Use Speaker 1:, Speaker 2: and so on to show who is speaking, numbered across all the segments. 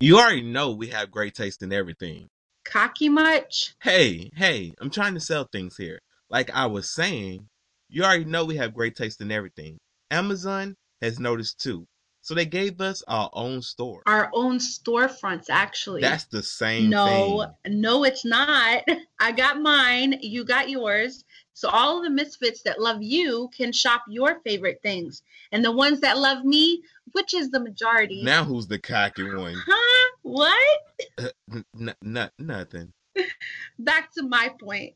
Speaker 1: You already know we have great taste in everything.
Speaker 2: Cocky much?
Speaker 1: Hey, hey, I'm trying to sell things here. Like I was saying, you already know we have great taste in everything. Amazon has noticed too. So they gave us our own store.
Speaker 2: Our own storefronts, actually.
Speaker 1: That's the same
Speaker 2: no,
Speaker 1: thing.
Speaker 2: no, it's not. I got mine. You got yours. So all the misfits that love you can shop your favorite things, and the ones that love me, which is the majority.
Speaker 1: Now who's the cocky one?
Speaker 2: Huh? What?
Speaker 1: Uh, n- n- nothing.
Speaker 2: Back to my point.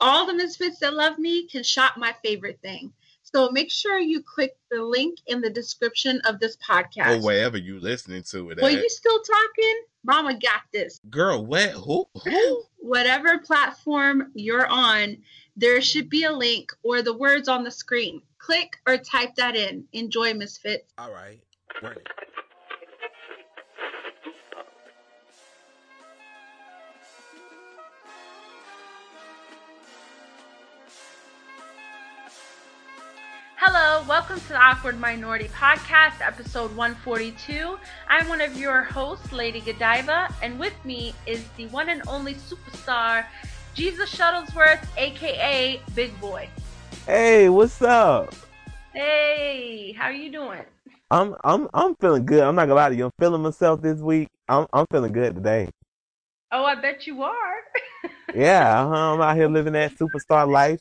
Speaker 2: All the misfits that love me can shop my favorite thing. So make sure you click the link in the description of this podcast.
Speaker 1: Or wherever you listening to it.
Speaker 2: Well,
Speaker 1: at.
Speaker 2: you still talking? Mama got this.
Speaker 1: Girl, what? Who? Who?
Speaker 2: Whatever platform you're on, there should be a link or the words on the screen. Click or type that in. Enjoy, Misfits.
Speaker 1: All right.
Speaker 2: Hello, welcome to the Awkward Minority Podcast, episode 142. I'm one of your hosts, Lady Godiva, and with me is the one and only superstar, Jesus Shuttlesworth, aka Big Boy.
Speaker 3: Hey, what's up?
Speaker 2: Hey, how are you doing?
Speaker 3: I'm I'm I'm feeling good. I'm not gonna lie to you. I'm feeling myself this week. I'm I'm feeling good today.
Speaker 2: Oh, I bet you are.
Speaker 3: Yeah, uh-huh. I'm out here living that superstar life.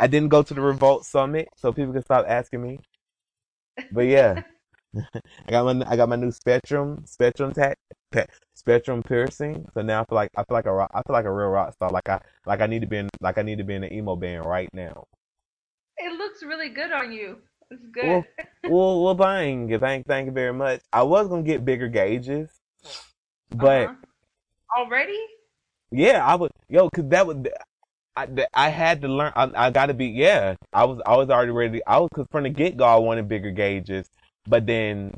Speaker 3: I didn't go to the Revolt Summit, so people can stop asking me. But yeah, I got my I got my new Spectrum Spectrum tag Spectrum piercing. So now I feel like I feel like a rock, I feel like a real rock star. Like I like I need to be in like I need to be in an emo band right now.
Speaker 2: It looks really good on you. It's good.
Speaker 3: Well, well, well, thank you, thank thank you very much. I was gonna get bigger gauges, but.
Speaker 2: Uh-huh. Already?
Speaker 3: Yeah, I would, yo, cause that would, I, I had to learn. I, I got to be, yeah. I was, I was already ready. I was, cause from the get go, I wanted bigger gauges, but then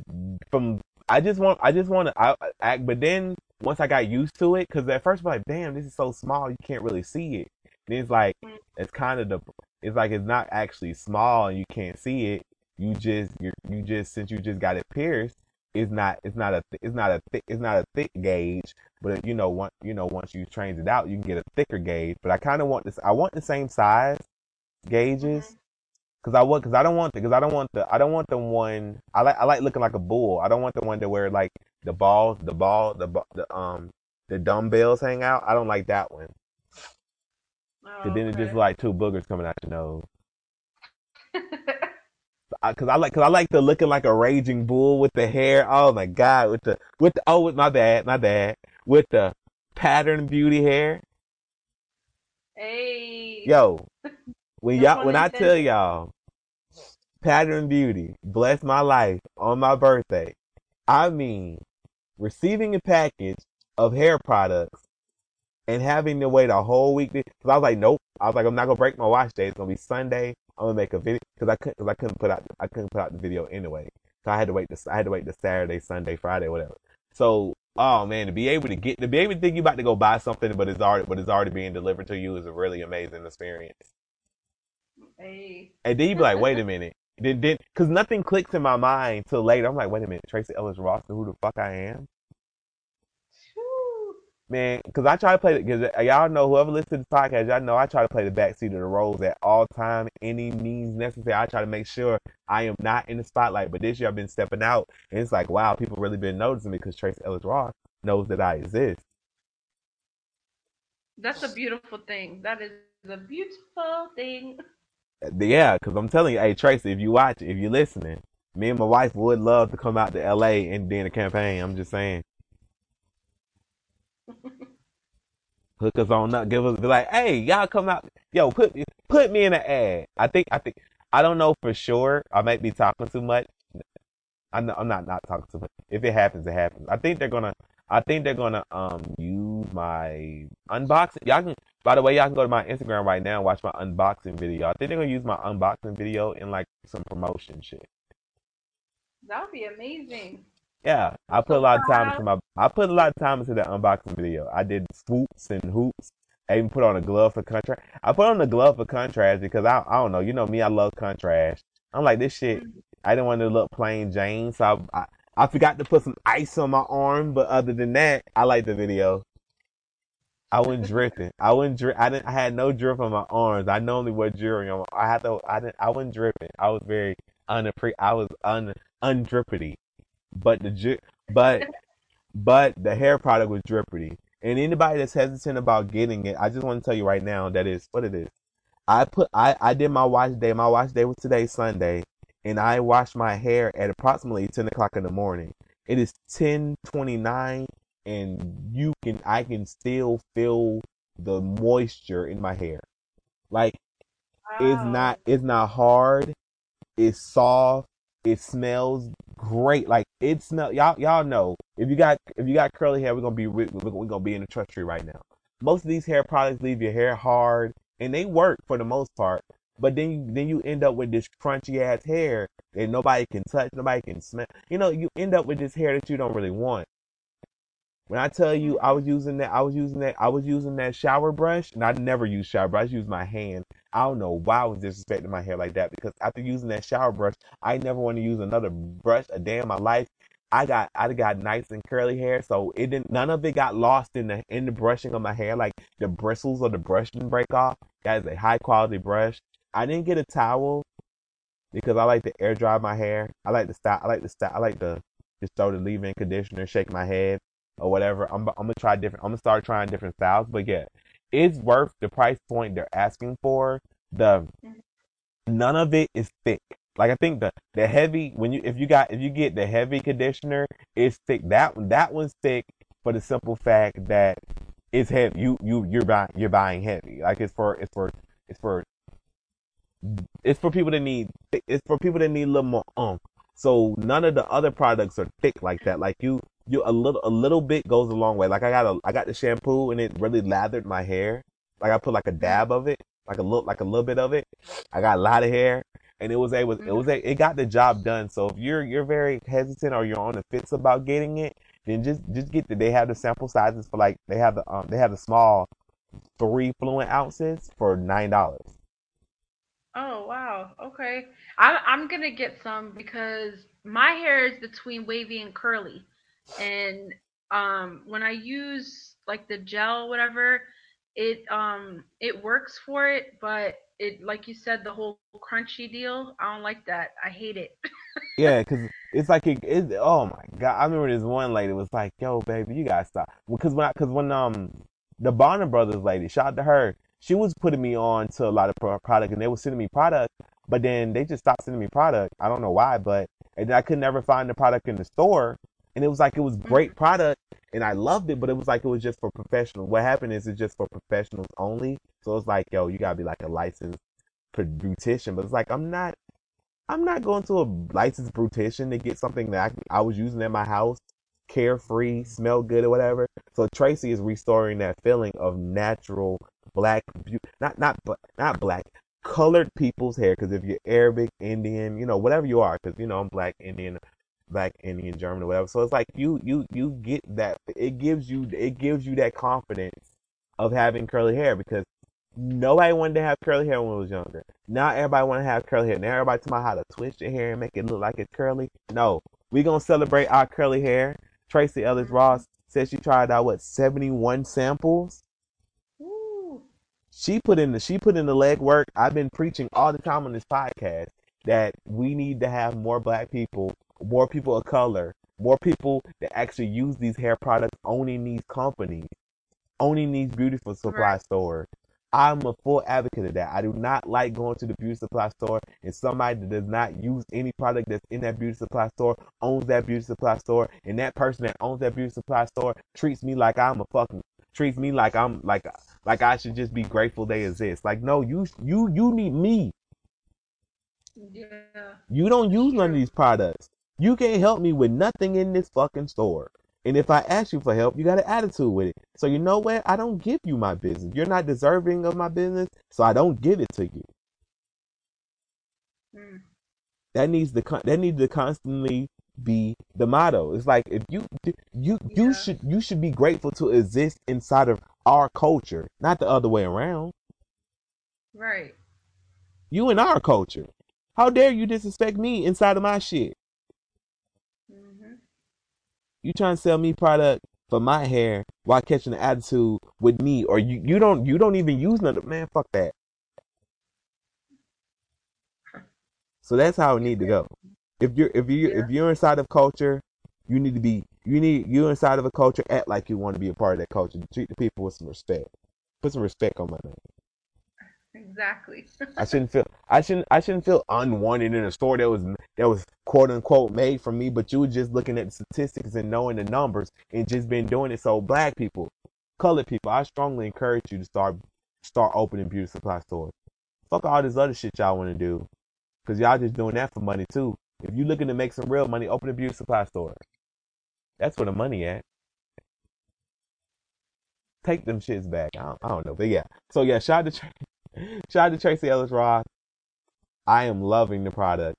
Speaker 3: from, I just want, I just want to act. But then once I got used to it, cause at first I was like, damn, this is so small, you can't really see it. Then it's like, it's kind of the, it's like it's not actually small and you can't see it. You just, you you just, since you just got it pierced, it's not, it's not a, it's not a thick, it's not a thick gauge. But you know, once you know, once you train it out, you can get a thicker gauge. But I kind of want this. I want the same size gauges, cause I want, cause I don't want the, cause I don't want the, I don't want the one. I like, I like looking like a bull. I don't want the one that where like the ball, the ball, the the um, the dumbbells hang out. I don't like that one.
Speaker 2: Oh,
Speaker 3: Cause then it's just like two boogers coming out your nose. I, cause I like, cause I like the looking like a raging bull with the hair. Oh my god, with the, with the, oh, with my bad, my bad, with the pattern beauty hair.
Speaker 2: hey.
Speaker 3: Yo, when y'all, when I tell y'all, pattern beauty bless my life on my birthday. I mean, receiving a package of hair products and having to wait a whole week. Cause I was like, nope. I was like, I'm not gonna break my watch day. It's gonna be Sunday. I'm gonna make a video because I couldn't, cause I couldn't put out, I couldn't put out the video anyway. So I had to wait this, I had to wait the Saturday, Sunday, Friday, whatever. So, oh man, to be able to get, to be able to think you about to go buy something, but it's already, but it's already being delivered to you is a really amazing experience.
Speaker 2: Hey.
Speaker 3: And then you be like, wait a minute. Then, then, cause nothing clicks in my mind till later. I'm like, wait a minute, Tracee Ellis Ross, who the fuck I am? Man, cause I try to play, cause uh, y'all know whoever listens to the podcast, y'all know I try to play the backseat of the roles at all time, any means necessary. I try to make sure I am not in the spotlight. But this year I've been stepping out, and it's like, wow, people really been noticing me because Tracee Ellis Ross knows that I exist.
Speaker 2: That's a beautiful thing. That is a beautiful thing.
Speaker 3: Uh, yeah, cause I'm telling you, hey Tracee, if you watch, if you're listening, me and my wife would love to come out to LA and do a campaign. I'm just saying. Hook us on up, give us be like, hey, y'all come out, yo, put put me in an ad. I think I think I don't know for sure. I might be talking too much. I'm not, I'm not not talking too much. If it happens, it happens. I think they're gonna I think they're gonna um use my unboxing. Y'all can by the way, y'all can go to my Instagram right now and watch my unboxing video. I think they're gonna use my unboxing video in like some promotion shit.
Speaker 2: That would be amazing.
Speaker 3: Yeah, I put a lot of time into my. I put a lot of time into that unboxing video. I did swoops and hoops. I even put on a glove for contrast. I put on the glove for contrast because I I don't know. You know me, I love contrast. I'm like this shit. Mm-hmm. I didn't want to look plain Jane, so I, I I forgot to put some ice on my arm, but other than that, I like the video. I wasn't drifting. I wasn't dri- I didn't. I had no drip on my arms. I normally wear jewelry on. My, I had to. I didn't. I wasn't dripping. I was very unappre. I was un undrippity. But the but but the hair product was drippity. And anybody that's hesitant about getting it, I just want to tell you right now that is what it is. I put I I did my wash day. My wash day was today Sunday, and I washed my hair at approximately ten o'clock in the morning. It is ten twenty nine and you can I can still feel the moisture in my hair. Like it's not it's not hard, it's soft, it smells great. Like it smell y'all y'all know if you got if you got curly hair, we're gonna be we're, we're gonna be in the trust tree right now. Most of these hair products leave your hair hard, and they work for the most part. But then you, then you end up with this crunchy ass hair that nobody can touch, nobody can smell. You know, you end up with this hair that you don't really want. When I tell you I was using that, I was using that, I was using that shower brush, and I never use shower brush. I use my hand. I don't know why I was disrespecting my hair like that because after using that shower brush, I never want to use another brush a day in my life. I got I got nice and curly hair, so it didn't. None of it got lost in the in the brushing of my hair. Like the bristles of the brush didn't break off. That is a high quality brush. I didn't get a towel because I like to air dry my hair. I like to style. I like to style. I like to just throw the leave-in conditioner, shake my head, or whatever. I'm, I'm gonna try different. I'm gonna start trying different styles. But yeah, it's worth the price point they're asking for. The none of it is thick. Like I think the the heavy when you if you got if you get the heavy conditioner, it's thick. That one that one's thick for the simple fact that it's heavy. You you you're buying you're buying heavy. Like it's for it's for it's for it's for people that need it's for people that need a little more um. So none of the other products are thick like that. Like you you a little a little bit goes a long way. Like I got a I got the shampoo and it really lathered my hair. Like I put like a dab of it, like a little like a little bit of it. I got a lot of hair, and it was able it was a, it got the job done. So if you're you're very hesitant or you're on the fence about getting it, then just just get the they have the sample sizes for like they have the um they have the small three fluent ounces for nine dollars.
Speaker 2: Oh wow. Okay. I'm I'm gonna get some because my hair is between wavy and curly, and um when I use like the gel whatever, it um it works for it, but it like you said the whole crunchy deal. I don't like that. I hate it.
Speaker 3: Yeah, cause it's like it, it. Oh my god! I remember this one lady was like, "Yo, baby, you gotta stop." Because when, I, cause when um the Bronner Brothers lady, shout out to her, she was putting me on to a lot of product, and they were sending me product, but then they just stopped sending me product. I don't know why, but and I could never find the product in the store, and it was like it was mm. great product, and I loved it, but it was like it was just for professionals. What happened is it's just for professionals only. So it's like, yo, you gotta be like a licensed beautician, but it's like I'm not. I'm not going to a licensed beautician to get something that I, I was using at my house, carefree, smell good or whatever. So Tracee is restoring that feeling of natural black, beau- not not bla- not black, colored people's hair. Because if you're Arabic, Indian, you know whatever you are, because you know I'm black, Indian, black, Indian, German, or whatever. So it's like you you you get that. It gives you it gives you that confidence of having curly hair because Nobody wanted to have curly hair when I was younger. Now everybody want to have curly hair. Now everybody talking about how to twist your hair and make it look like it's curly. No, we gonna celebrate our curly hair. Tracee Ellis mm-hmm. Ross said she tried out what seventy one samples.
Speaker 2: Ooh.
Speaker 3: She put in the she put in the leg work. I've been preaching all the time on this podcast that we need to have more black people, more people of color, more people that actually use these hair products, owning these companies, owning these beautiful supply
Speaker 2: Right.
Speaker 3: stores. I'm a full advocate of that. I do not like going to the beauty supply store and somebody that does not use any product that's in that beauty supply store owns that beauty supply store and that person that owns that beauty supply store treats me like I'm a fucking treats me like I'm like like I should just be grateful they exist. Like no, you you you need me.
Speaker 2: Yeah.
Speaker 3: You don't use none of these products. You can't help me with nothing in this fucking store. And if I ask you for help, you got an attitude with it. So you know what? I don't give you my business. You're not deserving of my business, so I don't give it to you.
Speaker 2: Mm.
Speaker 3: That needs to that needs to constantly be the motto. It's like if you you you should you should be grateful to exist inside of our culture, not the other way around.
Speaker 2: Right.
Speaker 3: You in our culture. How dare you disrespect me inside of my shit? You trying to sell me product for my hair while catching an attitude with me, or you you don't you don't even use none of man. Fuck that. So that's how it need to go. If you're if you if you're inside of culture, you need to be you need you inside of a culture act like you want to be a part of that culture. Treat the people with some respect. Put some respect on my name.
Speaker 2: Exactly.
Speaker 3: I shouldn't feel I shouldn't I shouldn't feel unwanted in a store that was that was quote unquote made for me, but you were just looking at the statistics and knowing the numbers and just been doing it. So black people, colored people, I strongly encourage you to start start opening beauty supply stores. Fuck all this other shit y'all want to do, cause y'all just doing that for money too. If you looking to make some real money, open a beauty supply store. That's where the money at. Take them shits back. I don't, I don't know, but yeah. So yeah, shout out to shout out to Tracee Ellis Ross. I am loving the product.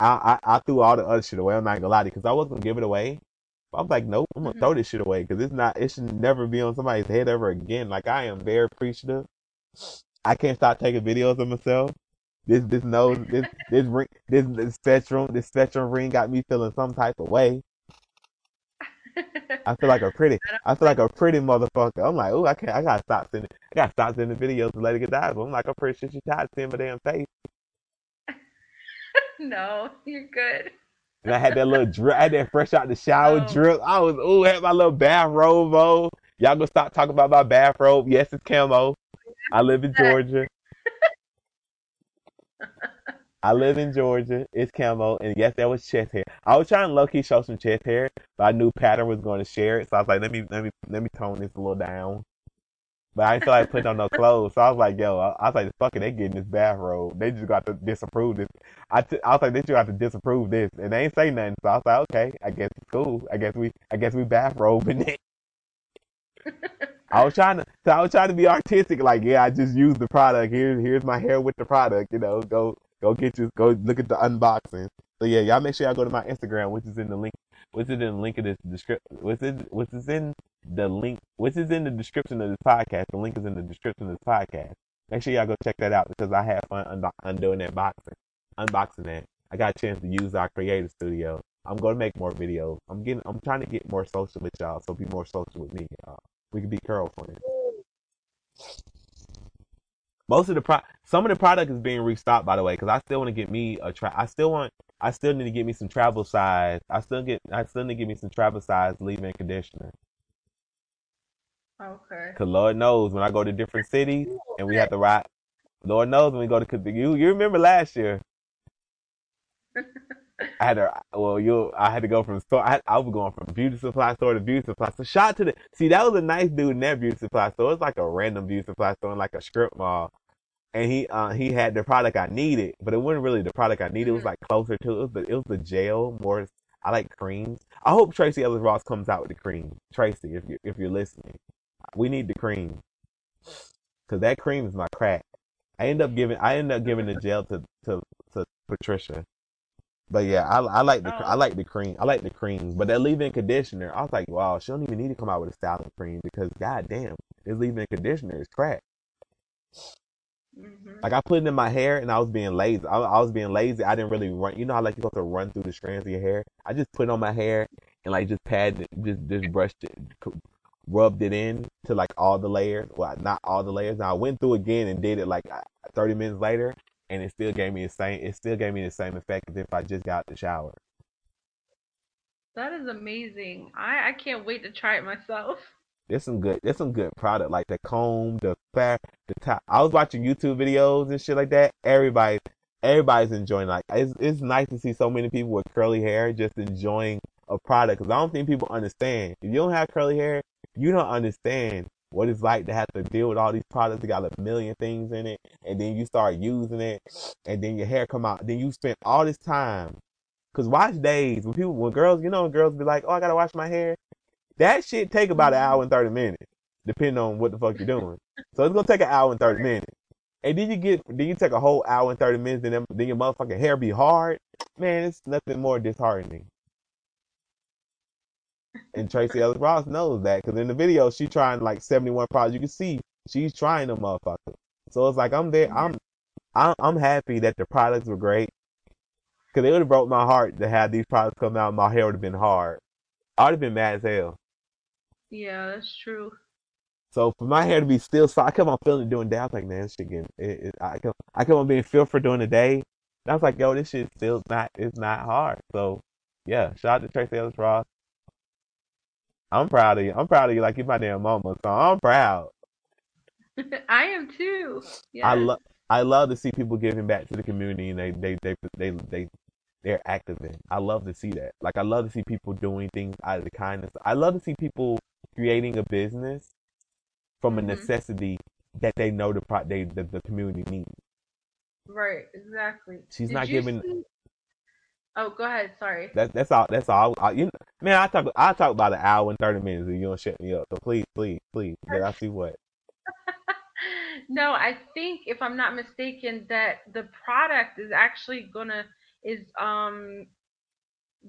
Speaker 3: I, I, I threw all the other shit away. I'm not gonna lie to you, because I was gonna give it away. But I was like, nope, I'm gonna
Speaker 2: Mhm.
Speaker 3: throw this shit away because it's not. It should never be on somebody's head ever again. Like I am very appreciative. I can't stop taking videos of myself. This this nose this this ring this this spectrum this spectrum ring got me feeling some type of way. I feel like a pretty I feel like a pretty motherfucker. I'm like, oh, I can't I gotta stop sending I gotta stop sending videos to get dive. I'm like, I'm pretty sure she tired of seeing my damn face.
Speaker 2: no, you're good.
Speaker 3: And I had that little drip, I had that fresh out the shower
Speaker 2: Oh.
Speaker 3: drip. I was, ooh, I had my little bathrobe on. Y'all gonna stop talking about my bathrobe? Yes, it's camo. Oh, I live in Georgia. I live in Georgia. It's camo, and yes, that was chest hair. I was trying to low key show some chest hair, but I knew Pattern was going to share it, so I was like, let me, let me, let me tone this a little down. But I didn't feel like putting on no clothes, so I was like, yo, I, I was like, fuck it, they getting this bathrobe. They just got to disapprove this. I, t- I was like, they just got to disapprove this, and they ain't say nothing. So I was like, okay, I guess it's cool. I guess we, I guess we bathrobing it. I was trying to, so I was trying to be artistic. Like, yeah, I just used the product. Here, here's my hair with the product. You know, go, go get you, go look at the unboxing. So yeah, y'all make sure y'all go to my Instagram, which is in the link, which is in the link of this description, which is, which is in the link, which is in the description of this podcast. The link is in the description of this podcast. Make sure y'all go check that out because I had fun undo- undoing that boxing, unboxing that. I got a chance to use our creative studio. I'm to make more videos. I'm getting, I'm trying to get more social with y'all, so be more social with me, y'all. We can be girlfriends. Most of the pro, some of the product is being restocked, by the way, because I still want to get me a tra. I still want, I still need to get me some travel size. I still get, I still need to get me some travel size leave-in conditioner.
Speaker 2: Okay.
Speaker 3: Cause Lord knows when I go to different cities and we have to ride. Lord knows when we go to 'cause you you remember last year. I had to well you I had to go from store I, I was going from beauty supply store to beauty supply store. Shout out to the see that was a nice dude in that beauty supply store. It's like a random beauty supply store in like a strip mall. And he uh he had the product I needed, but it wasn't really the product I needed. It was like closer to it was the it was the gel more I like creams. I hope Tracee Ellis Ross comes out with the cream. Tracee, if you if you're listening. We need the cream. Cause that cream is my crack. I end up giving I end up giving the gel to to, to Patricia. But yeah, I, I like the
Speaker 2: Oh.
Speaker 3: I like the cream. I like the creams. But that leave-in conditioner, I was like, wow, she don't even need to come out with a styling cream because goddamn, this leave-in conditioner is crack.
Speaker 2: Hmm
Speaker 3: Like I put it in my hair and I was being lazy. I, I was being lazy. I didn't really run. You know how like you have to run through the strands of your hair. I just put it on my hair and like just it, just just brushed it, rubbed it in to like all the layers. Well, not all the layers. Now I went through again and did it like uh, 30 minutes later, and it still gave me the same. It still gave me the same effect as if I just got the shower.
Speaker 2: That is amazing. I I can't wait to try it myself.
Speaker 3: There's some good. There's some good product like the comb, the fair, the top. I was watching YouTube videos and shit like that. Everybody, everybody's enjoying. Like it's it's nice to see so many people with curly hair just enjoying a product. Cause I don't think people understand. If you don't have curly hair, you don't understand what it's like to have to deal with all these products that got a million things in it, and then you start using it, and then your hair come out. Then you spend all this time. Cause watch days when people, when girls, you know, girls be like, "Oh, I gotta wash my hair." That shit take about an hour mm-hmm. and thirty minutes, depending on what the fuck you're doing. So it's gonna take an hour and thirty minutes. And then you get, then you take a whole hour and thirty minutes, and then, then your motherfucking hair be hard. Man, it's nothing more disheartening. And Tracee Ellis Ross knows that because in the video she trying like 71 products. You can see she's trying them motherfuckers. So it's like I'm there. I'm I'm I'm happy that the products were great. Cause it would have broke my heart to have these products come out. My hair would have been hard. I would have been mad as hell.
Speaker 2: Yeah, that's true.
Speaker 3: So for my hair to be still soft, I kept on feeling it during the day. I was like, man, this shit getting. It, it, I kept, I kept on being feel for during the day. And I was like, yo, this shit still not. It's not hard. So yeah, shout out to Tracee Ellis Ross. I'm proud of you. I'm proud of you. Like you're my damn mama. So I'm proud.
Speaker 2: I am too. Yes.
Speaker 3: I love. I love to see people giving back to the community and they they they they they they're active in. I love to see that. Like I love to see people doing things out of the kindness. I love to see people creating a business from a
Speaker 2: Mhm.
Speaker 3: necessity that they know the pro- they the, the community needs.
Speaker 2: Right, exactly.
Speaker 3: She's
Speaker 2: Did
Speaker 3: not giving-
Speaker 2: see- Oh, go ahead. Sorry.
Speaker 3: That that's all. That's all. I, you know, man, I talk. I talk about an hour and thirty minutes, and you don't shut me up. So please, please, please. Let I see what.
Speaker 2: no, I think if I'm not mistaken, that the product is actually gonna is um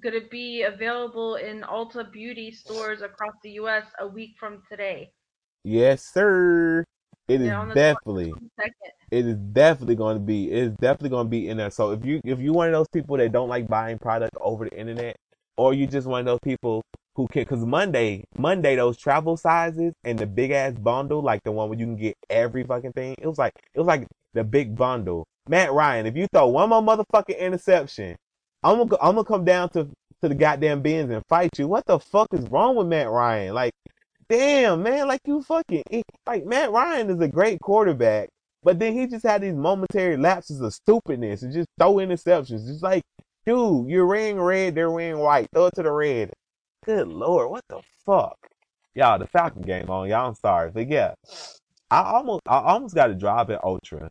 Speaker 2: gonna be available in Ulta Beauty stores across the U.S. a week from today.
Speaker 3: Yes, sir. It is definitely. It is definitely going to be it is definitely going to be in there so if you if you one of those people that don't like buying product over the internet or you just one of those people who can because monday monday those travel sizes and the big ass bundle like the one where you can get every fucking thing it was like it was like the big bundle matt ryan if you throw one more motherfucking interception i'm gonna i'm gonna come down to to the goddamn Benz and fight you what the fuck is wrong with matt ryan like damn man like you fucking like matt ryan is a great quarterback but then he just had these momentary lapses of stupidness and just throw interceptions. It's like, dude, you're wearing red, they're wearing white. Throw it to the red. Good lord, what the fuck? Y'all, the Falcon game on. Y'all, I'm sorry. But yeah, I almost I almost got a job at Ulta,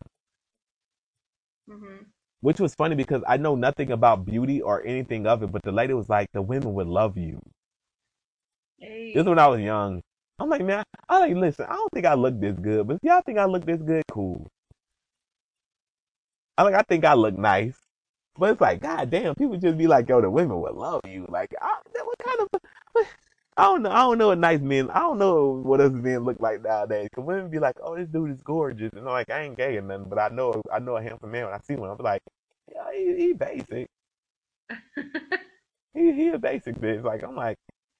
Speaker 2: hmm
Speaker 3: which was funny because I know nothing about beauty or anything of it, but the lady was like, the women would love you.
Speaker 2: Hey.
Speaker 3: This is when I was young. I'm like, man, I like listen, I don't think I look this good, but if y'all think I look this good, cool. I like I think I look nice. But it's like, god damn, people just be like, yo, the women would love you. Like, I, what kind of what, I don't know. I don't know what nice men. I don't know what us men look like nowadays. Cause women be like, "Oh, this dude is gorgeous," and I'm like, I ain't gay or nothing, but I know, I know a handsome man when I see one. I'm like, yeah, he, he basic. He he a basic bitch. Like I'm like,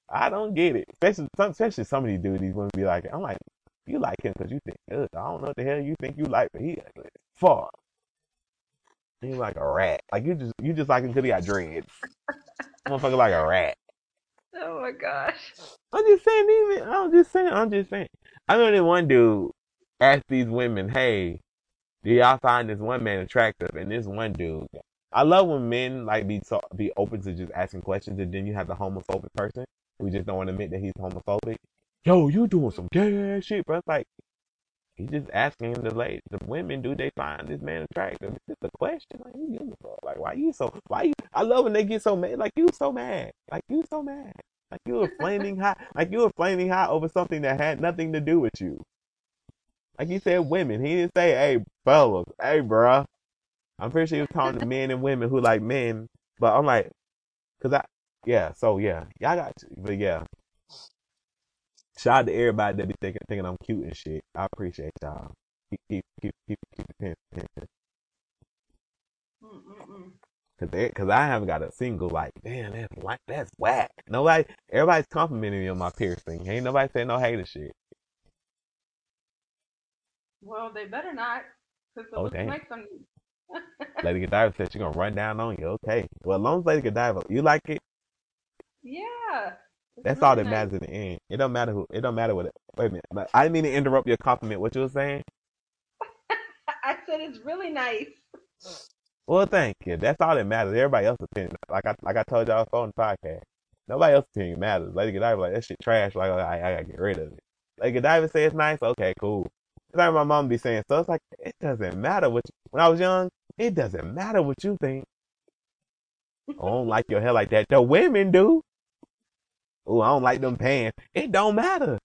Speaker 3: I don't get it. Especially some, especially some of these dudes. These women be like, I'm like, you like him because you think, Ugh, I don't know what the hell you think you like, but he ugly fuck. He like a rat. Like you just you just like because he got dreads. Motherfucker like a rat.
Speaker 2: Oh my gosh.
Speaker 3: I'm just saying, even I'm just saying, I'm just saying. I remember this one dude asked these women, "Hey, do y'all find this one man attractive?" And this one dude, I love when men like be so, be open to just asking questions, and then you have the homophobic person who just don't want to admit that he's homophobic. Yo, you doing some gay ass shit, bro? It's like he just asking the lady, the women, do they find this man attractive? It's just a question. Like, who gives a fuck? Like, why you so? Why you? I love when they get so mad. Like you so mad. Like you so mad. Like you were flaming hot. Like you were flaming hot over something that had nothing to do with you. Like he said, women. He didn't say, "Hey, fellas, hey, bruh." I'm pretty sure he was talking to men and women who like men. But I'm like, cause I, yeah. So yeah, y'all got, to, but yeah. Shout out to everybody that be thinking thinking I'm cute and shit. I appreciate y'all. Keep keep keep keep, keep the.
Speaker 2: Mm-mm-mm.
Speaker 3: Cause, they, cause I haven't got a single like, damn, that's like that's whack. Nobody, everybody's complimenting me on my piercing. Ain't nobody saying no hater shit.
Speaker 2: Well, they better not, because it
Speaker 3: Oh, damn.
Speaker 2: like.
Speaker 3: Lady Godiva said she's gonna run down on you. Okay. Well, as long as Lady Godiva, you like it,
Speaker 2: yeah.
Speaker 3: That's all that matters in the end. It don't matter who. It don't matter what. It, wait a minute. I didn't mean to interrupt your compliment. What you were saying?
Speaker 2: I said it's really nice.
Speaker 3: Well, thank you. That's all that matters. Everybody else's opinion, like I like I told y'all on the podcast, nobody else's opinion matters. Lady Godiva like that shit trash. Like I, I gotta get rid of it. Lady Godiva say it's nice. Okay, cool. It's like my mom be saying. So it's like it doesn't matter what. You, when I was young, it doesn't matter what you think. I don't like your hair like that. The women do. Oh, I don't like them pants. It don't matter.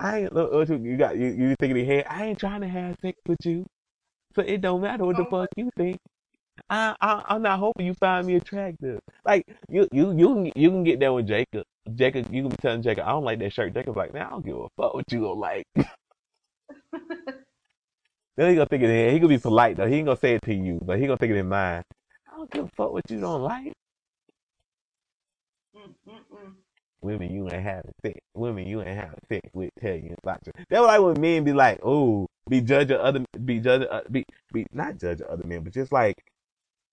Speaker 3: I ain't look, you got you, you thinking in your head, I ain't trying to have sex with you. So it don't matter what the
Speaker 2: Oh.
Speaker 3: fuck you think. I, I I'm not hoping you find me attractive. Like you you you can you can get there with Jacob. Jacob, you can be telling Jacob, I don't like that shirt. Jacob's like, man, I don't give a fuck what you gonna like. then he gonna think it in. He gonna be polite though. He ain't gonna say it to you, but he gonna think it in mind. I don't give a fuck what you don't like. Women you ain't having sex. Women you ain't having sex with tell you about you. That's like when men be like, oh, be judging other, be judging, uh, be, be not judging other men, but just like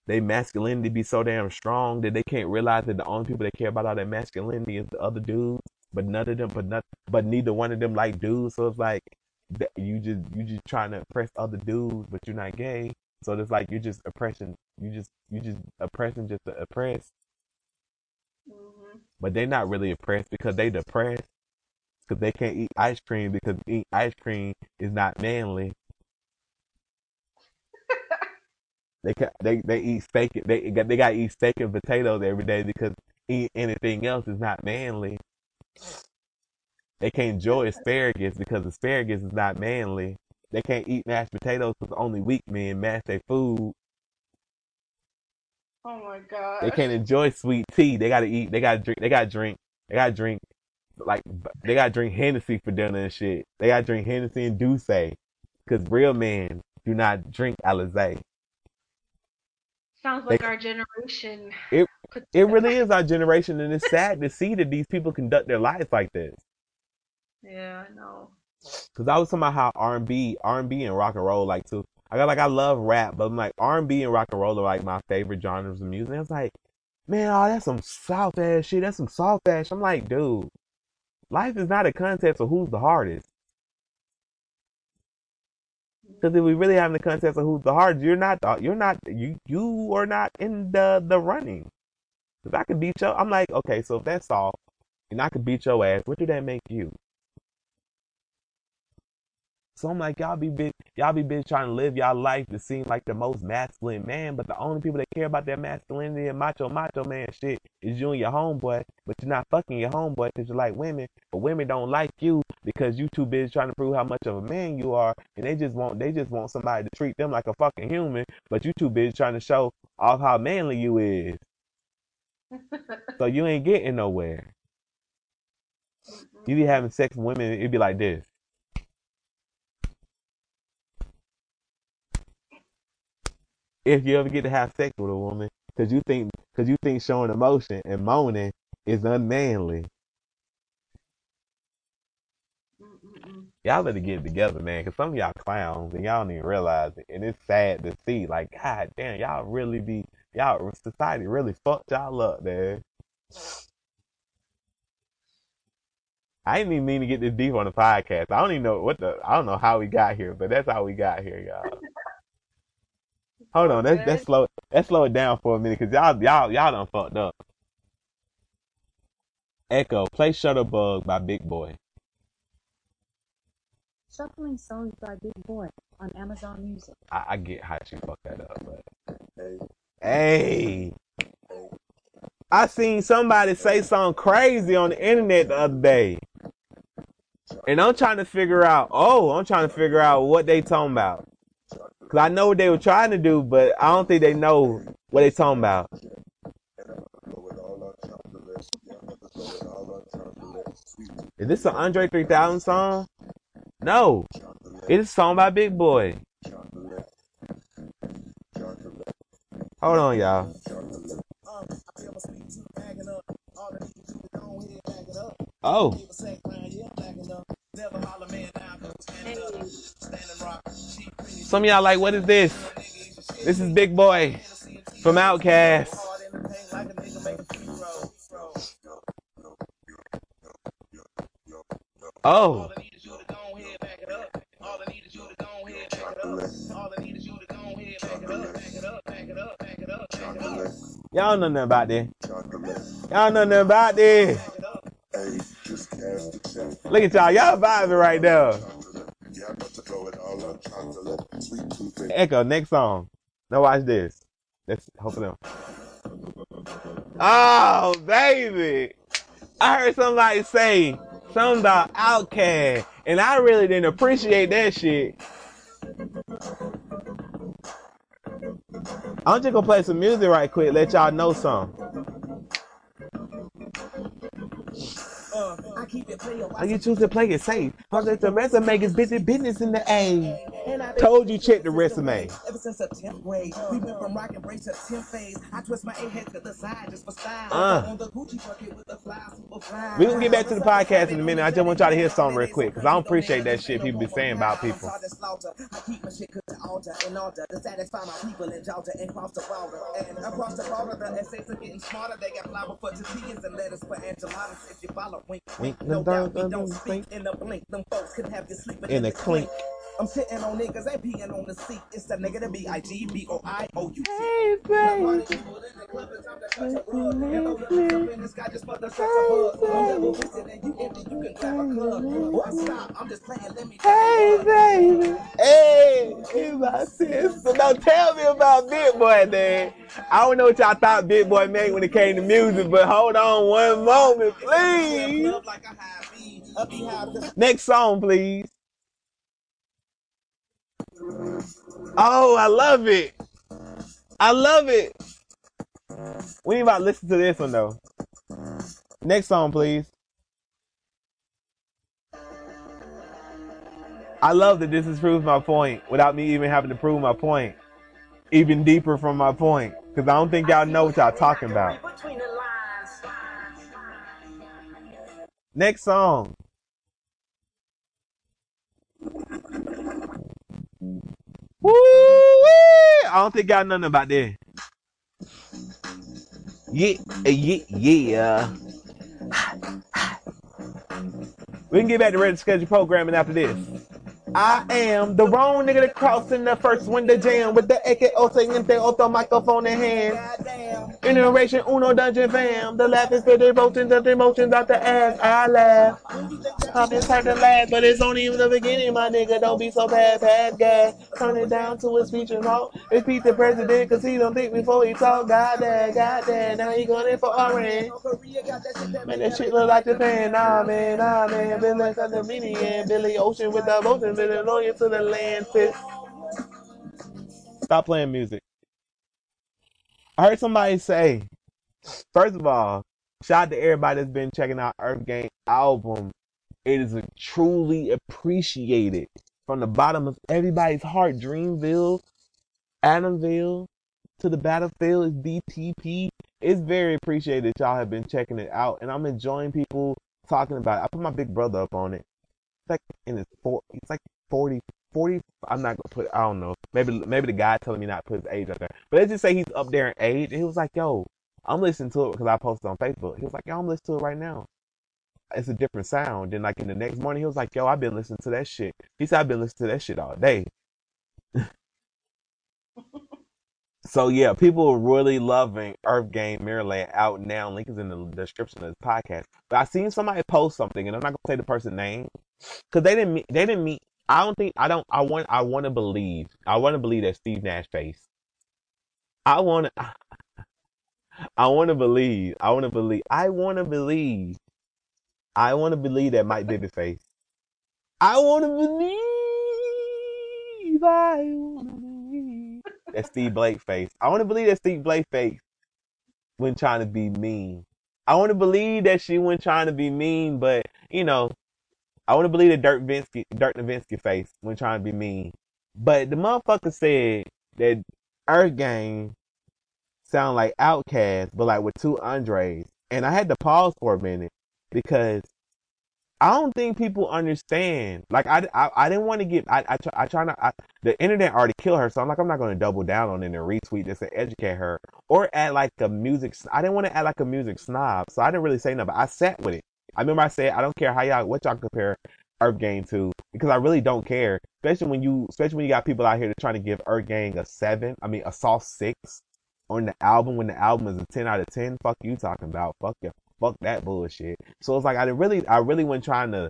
Speaker 3: they masculinity be so damn strong that they can't realize that the only people that care about all that masculinity is the other dudes. But none of them, but not, but neither one of them like dudes. So it's like you just you just trying to oppress other dudes, but you're not gay. So it's like you're just oppression. You just you just oppressing just to oppress.
Speaker 2: Mhm.
Speaker 3: But they're not really oppressed because they depressed because they can't eat ice cream because eating ice cream is not manly. they ca they they eat steak they got they got to eat steak and potatoes every day because eating anything else is not manly. They can't enjoy asparagus because asparagus is not manly. They can't eat mashed potatoes because only weak men mash their food.
Speaker 2: Oh my god.
Speaker 3: They can't enjoy sweet tea. They gotta eat. They gotta drink. They gotta drink. They gotta drink. Like they gotta drink Hennessy for dinner and shit. They gotta drink Hennessy and Douce because real men do not drink Alizé.
Speaker 2: Sounds like our generation.
Speaker 3: It- It really is our generation, and it's sad to see that these people conduct their lives like this.
Speaker 2: Yeah, I know.
Speaker 3: Cause I was talking about how R and B, R and B, and rock and roll like too. I got like I love rap, but I'm like R and B and rock and roll are like my favorite genres of music. And I was like, man, oh, that's some soft ass shit. That's some soft ass. I'm like, dude, life is not a contest of who's the hardest. Because if we really having the contest of who's the hardest, you're not. The, you're not. You you are not in the the running. Because I could beat your. I'm like, okay, so if that's soft, and I could beat your ass, what do that make you? So I'm like, y'all be big, y'all be big trying to live y'all life to seem like the most masculine man, but the only people that care about that masculinity and macho macho man shit is you and your homeboy, but you're not fucking your homeboy because you like women, but women don't like you because you too busy trying to prove how much of a man you are, and they just want they just want somebody to treat them like a fucking human, but you too busy trying to show off how manly you is, so you ain't getting nowhere. You be having sex with women, it'd be like this. If you ever get to have sex with a woman, because you think because you think showing emotion and moaning is unmanly.
Speaker 2: Mm-mm-mm.
Speaker 3: Y'all better get it together, man, because some of y'all clowns and y'all don't even realize it, and it's sad to see. Like, god damn, y'all really be y'all society really fucked y'all up, man. I didn't even mean to get this deep on the podcast. I don't even know what the I don't know how we got here, but that's how we got here, y'all. Hold on, let's let's slow let's slow it down for a minute, cause y'all y'all y'all done fucked up. Echo, play Shutterbugg by Big Boi.
Speaker 4: Shuffling songs by Big Boi on Amazon Music.
Speaker 3: I, I get how you fucked that up, but hey, I seen somebody say something crazy on the internet the other day, and I'm trying to figure out. Oh, I'm trying to figure out what they talking about. Cause I know what they were trying to do, but I don't think they know what they talking about. Is this an Andre 3000 song? No, it's a song by Big Boi. Hold on, y'all. Oh, some of y'all like, what is this? This is Big Boi from Outkast. Oh, y'all know nothing about this. Y'all know nothing about this. Look at y'all. Y'all vibing right now. Echo, next song. Now watch this. Let's hopefully. Oh, baby. I heard somebody say something about Outkast, and I really didn't appreciate that shit. I'm just gonna play some music right quick, let y'all know something. How you choose to play it safe? Cause it's the rest of make his busy business in the A. Told you check the resume.
Speaker 5: Ever since the 10th grade, we went from rock and brace to 10th phase. I twist my A head to the side just for style.
Speaker 3: Uh.
Speaker 5: On the Gucci bucket with the fly, super fly.
Speaker 3: We gonna get back to the podcast in a minute. I just want y'all to hear something real quick, cause I don't appreciate that shit people be saying about people.
Speaker 5: I keep my to altar and altar to satisfy my people in Georgia and cross the border. And across the border, the essays are getting smarter. They got flour for tortillas and lettuce for enchiladas. If you follow, wink,
Speaker 3: Wink,
Speaker 5: No doubt we
Speaker 3: don't-
Speaker 5: speak in a blink. Them folks can have you sleeping
Speaker 3: In a clink.
Speaker 5: I'm sitting on niggas, they peeing on the seat. It's the nigga that B I G B O I O U.
Speaker 3: Hey, baby. Hey, baby. Hey, it's my sister. Now tell me about Big Boi, then. I don't know what y'all thought Big Boi made when it came to music, but hold on one moment, please. Next song, please. Oh, I love it. I love it. We ain't about to listen to this one though. Next song, please. I love that this has proved my point without me even having to prove my point. Even deeper from my point. Because I don't think y'all know what y'all talking about. Next song. Woo! I don't think y'all know nothing about that. Yeah, eh, yeah, yeah. We can get back to regular schedule programming after this. I am the wrong nigga that crossed in the first window jam with the AKO singing auto microphone in hand. Generation Uno Dungeon Fam. The laugh is the devotion, the emotions out the ass. I laugh. I'm just hard to laugh, but it's only even the beginning, my nigga. Don't be so bad, bad guy. Turn it down to a speech and talk. Repeat the president, cause he don't think before he talk. Goddamn, goddamn. Now he going in for orange. Man, that shit look like Japan. Nah, man, nah, man. Billy like the median. Billy Ocean with the Stop playing music. I heard somebody say, first of all, shout out to everybody that's been checking out Earth Gang album. It is truly appreciated from the bottom of everybody's heart. Dreamville, Adamville, to the battlefield is DTP. It's very appreciated y'all have been checking it out, and I'm enjoying people talking about it. I put my big brother up on it. It's like in his four, he's like 40, 40. I'm not gonna put. I don't know. Maybe maybe the guy telling me not to put his age out there, but let's just say he's up there in age. And he was like, "Yo, I'm listening to it because I posted on Facebook." He was like, "Yo, I'm listening to it right now." It's a different sound. Then like in the next morning, he was like, "Yo, I've been listening to that shit." He said, "I've been listening to that shit all day." So yeah, people are really loving Earth Gang Mirrorland out now. Link is in the description of this podcast. But I seen somebody post something, and I'm not gonna say the person's name because they didn't. They didn't meet. I don't think. I don't. I want. I want to believe. I want to believe that Steve Nash face. I want to. I want to believe. I want to believe. I want to believe. I want to believe that Mike Bibby face. I want to believe. I want to believe that Steve Blake face. I want to believe that Steve Blake face when trying to be mean. I want to believe that she went trying to be mean, but you know, I want to believe that Dirk Vinsky, Dirk Nowitzki face when trying to be mean. But the motherfucker said that Earth Gang sound like Outkast, but like with two Andres. And I had to pause for a minute because I don't think people understand. Like I, I, I didn't want to get. I, I, try, I try not. I, the internet already killed her, so I'm like, I'm not going to double down on it and retweet this and educate her, or add like a music. I didn't want to add like a music snob, so I didn't really say nothing. But I sat with it. I remember I said, I don't care how y'all, what y'all compare Earth Gang to, because I really don't care. Especially when you, especially when you got people out here trying to give Earth Gang a seven. I mean, a soft six on the album when the album is a ten out of ten. Fuck you talking about? Fuck you. Fuck that bullshit. So it's like I really, I really wasn't trying to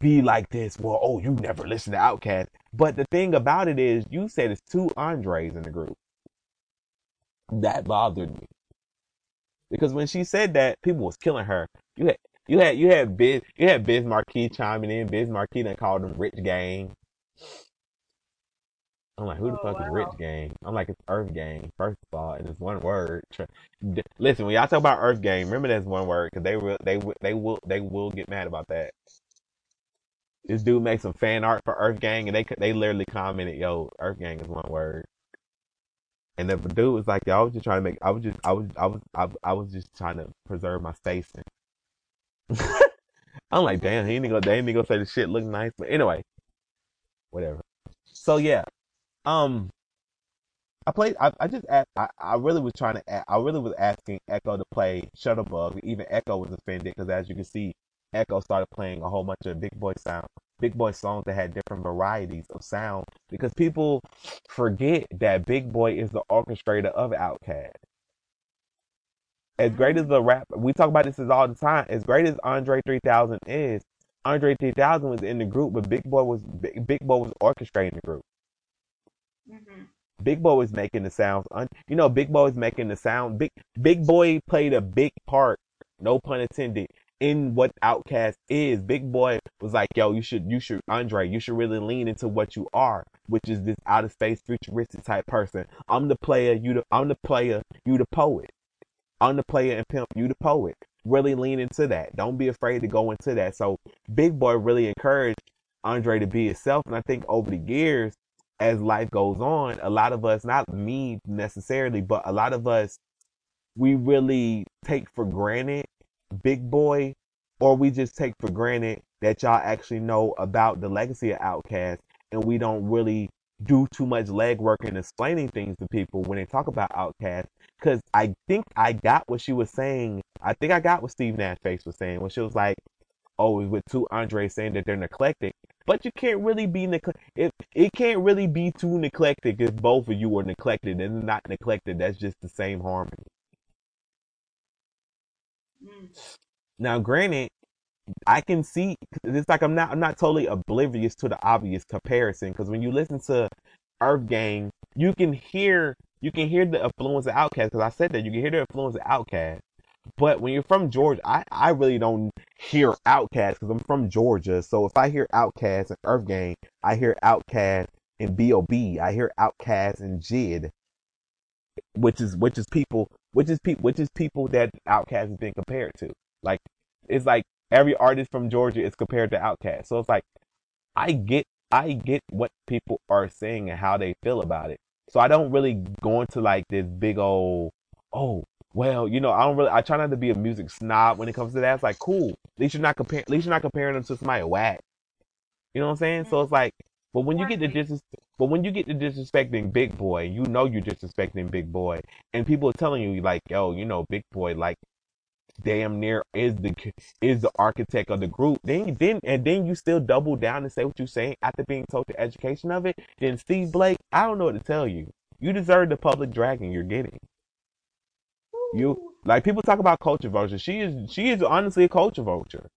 Speaker 3: be like this. Well, oh, you never listen to Outkast. But the thing about it is, you said it's two Andres in the group. That bothered me because when she said that, people was killing her. You had, you had, you had Biz, you had Biz Markie chiming in. Biz Markie then called them Rich Gang. I'm like, who the
Speaker 2: Oh,
Speaker 3: fuck is. Rich Gang? I'm like, it's Earth Gang, first of all, and it's one word. Listen, when y'all talk about Earth Gang, remember that's one word because they will, they will, they will, they will get mad about that. this dude made some fan art for Earth Gang, and they they literally commented, "Yo, Earth Gang is one word." And the dude was like, "Yo, I was just trying to make. I was just, I was, I was, I, I was just trying to preserve my spacing." I'm like, damn, he ain't gonna, they ain't gonna say the shit look nice, but anyway, whatever. So yeah, um, I played. I, I just asked, I, I really was trying to. I really was asking Echo to play Shutterbugg. Even Echo was offended because, as you can see, Echo started playing a whole bunch of Big Boi sound, Big Boi songs that had different varieties of sound. Because people forget that Big Boi is the orchestrator of Outkast. As great as the rap, we talk about this all the time. As great as Andre 3000 is, Andre 3000 was in the group, but Big Boi was Big, Big Boi was orchestrating the group.
Speaker 2: Mm-hmm.
Speaker 3: Big Boi was making the sounds. Un- you know, Big Boi was making the sound. Big Big Boi played a big part, no pun intended, in what Outkast is. Big Boi was like, "Yo, you should, you should, Andre, you should really lean into what you are, which is this out of space futuristic type person. I'm the player, you the, I'm the player, you the poet. I'm the player and pimp, you the poet. Really lean into that. Don't be afraid to go into that. So Big Boi really encouraged Andre to be himself, and I think over the years, as life goes on, a lot of us, not me necessarily, but a lot of us, we really take for granted Big Boi, or we just take for granted that y'all actually know about the legacy of Outkast, and we don't really do too much legwork in explaining things to people when they talk about Outkast. Because I think I got what she was saying. I think I got what Steve Nash Face was saying when she was like, "Oh, with two Andre saying that they're neglected." But you can't really be neglected. It, it can't really be too neglected if both of you are neglected and not neglected. That's just the same harmony.
Speaker 2: Mm.
Speaker 3: Now, granted, I can see it's like I'm not I'm not totally oblivious to the obvious comparison because when you listen to Earth Gang, you can hear you can hear the influence of Outkast because I said that you can hear the influence of Outkast. But when you're from Georgia, I, I really don't hear Outkast because I'm from Georgia. So if I hear Outkast and Earth Gang, I hear Outkast and B.O.B. I hear Outkast and Jid, which is which is people which is people which is people that Outkast has been compared to. Like it's like every artist from Georgia is compared to Outkast. So it's like I get I get what people are saying and how they feel about it. So I don't really go into like this big old oh well, you know, I don't really I try not to be a music snob when it comes to that. It's like cool. At least you're not comparing at least you're not comparing them to somebody whack. You know what I'm saying? So mm-hmm. it's like but when you get to dis but when you get to disrespecting Big Boi, you know you're disrespecting Big Boi. And people are telling you like, yo, you know, Big Boi like damn near is the is the architect of the group. Then then and then you still double down and say what you're saying after being told the education of it. Then Steve Blake, I don't know what to tell you. You deserve the public dragging you're getting. You like people talk about culture vulture. She is she is honestly a culture vulture.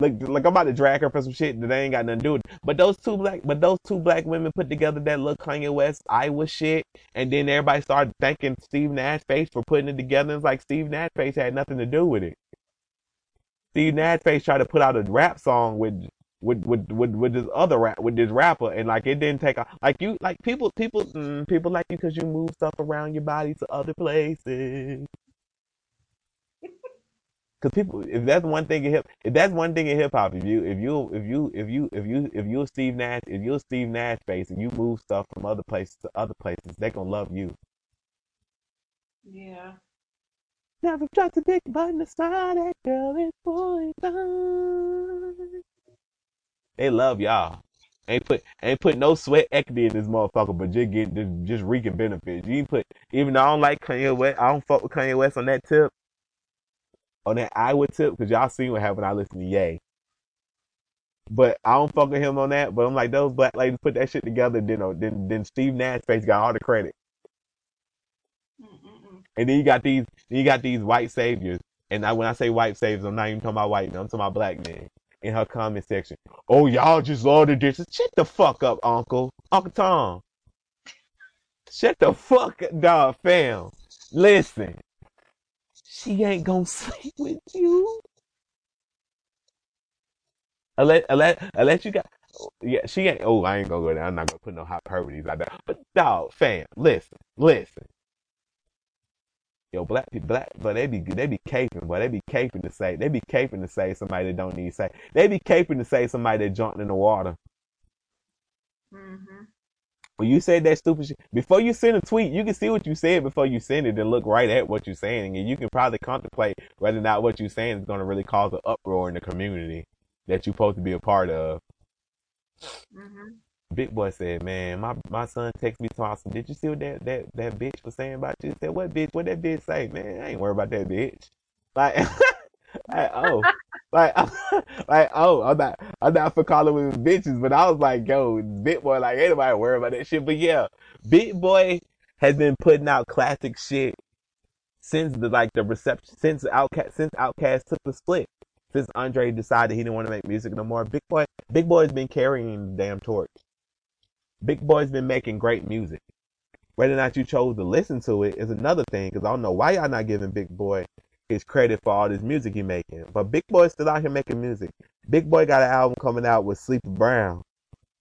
Speaker 3: Like like I'm about to drag her for some shit that ain't got nothing to do with. It. But those two black but those two black women put together that little Kanye West Iowa shit, and then everybody started thanking Steve Nash Face for putting it together. It's like Steve Nash Face had nothing to do with it. Steve Nash Face tried to put out a rap song with with with with, with this other rap with this rapper, and like it didn't take off. Like you like people people mm, people like you because you move stuff around your body to other places. Because people, if that's one thing in hip, if that's one thing in hip hop, if you, if you, if you, if you, if you, if you're Steve Nash, if you're Steve Nash face and you move stuff from other places to other places, they gonna love you.
Speaker 2: Yeah.
Speaker 3: Never dropped a dick, but the side that girl is boy. They love y'all. Ain't put ain't put no sweat equity in this motherfucker, but just get just, just reaping benefits. You put even though I don't like Kanye West, I don't fuck with Kanye West on that tip on that Iowa tip because y'all seen what happened. I listened to Yay, but I don't fuck with him on that. But I'm like those black ladies put that shit together. Then uh, then then Steve Nash face got all the credit,
Speaker 2: Mm-mm-mm.
Speaker 3: and then you got these then you got these white saviors. And I, when I say white saviors, I'm not even talking about white men. I'm talking about black men in her comment section. Oh, y'all just love the dishes. Shut the fuck up, Uncle. Uncle Tom. Shut the fuck up, dog, fam. Listen. She ain't gonna sleep with you. Unless, unless, unless you got, yeah, she ain't. Oh, I ain't gonna go there. I'm not gonna put no hyperboles like that. But dog, fam, listen, listen. Yo, black people, black, but they be they be caping, but they be caping to say they be caping to say somebody that don't need say. They be caping to say somebody that jumped in the water.
Speaker 2: Mhm.
Speaker 3: When you said that stupid shit, before you send a tweet, you can see what you said before you send it and look right at what you're saying, and you can probably contemplate whether or not what you're saying is going to really cause an uproar in the community that you're supposed to be a part of.
Speaker 2: Mhm.
Speaker 3: Big Boi said, "Man, my my son texted me to some. Did you see what that that that bitch was saying about you? I said, what bitch? What that bitch say? Man, I ain't worried about that bitch. Like, like oh, like, like oh, I'm not I'm not for calling women bitches, but I was like, yo, Big Boi, like, ain't nobody worried about that shit. But yeah, Big Boi has been putting out classic shit since the like the reception since Outkast since Outkast took the split. Since Andre decided he didn't want to make music no more, Big Boi Big Boi's been carrying the damn torch. Big Boi's been making great music. Whether or not you chose to listen to it is another thing, because I don't know why y'all not giving Big Boi his credit for all this music he making. But Big Boi's still out here making music. Big Boi got an album coming out with Sleepy Brown,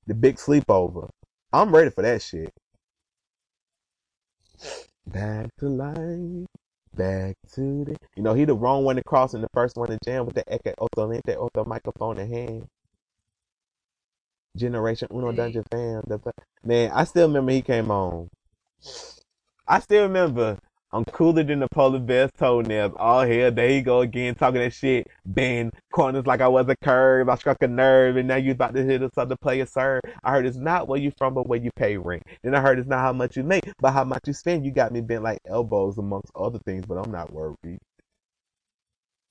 Speaker 3: The Big Sleepover. I'm ready for that shit. Back to life, back to the. You know, he the wrong one to cross and the first one to jam with the Eke Otto Lente Otto microphone in hand. Generation Uno Dungeon fam. The, man, I still remember he came on. I still remember I'm cooler than the polar bear's toenails. All hell, there you go again, talking that shit. Bend corners like I was a curve. I struck a nerve, and now you about to hit us other player serve. I heard it's not where you from, but where you pay rent. Then I heard it's not how much you make, but how much you spend. You got me bent like elbows amongst other things, but I'm not worried.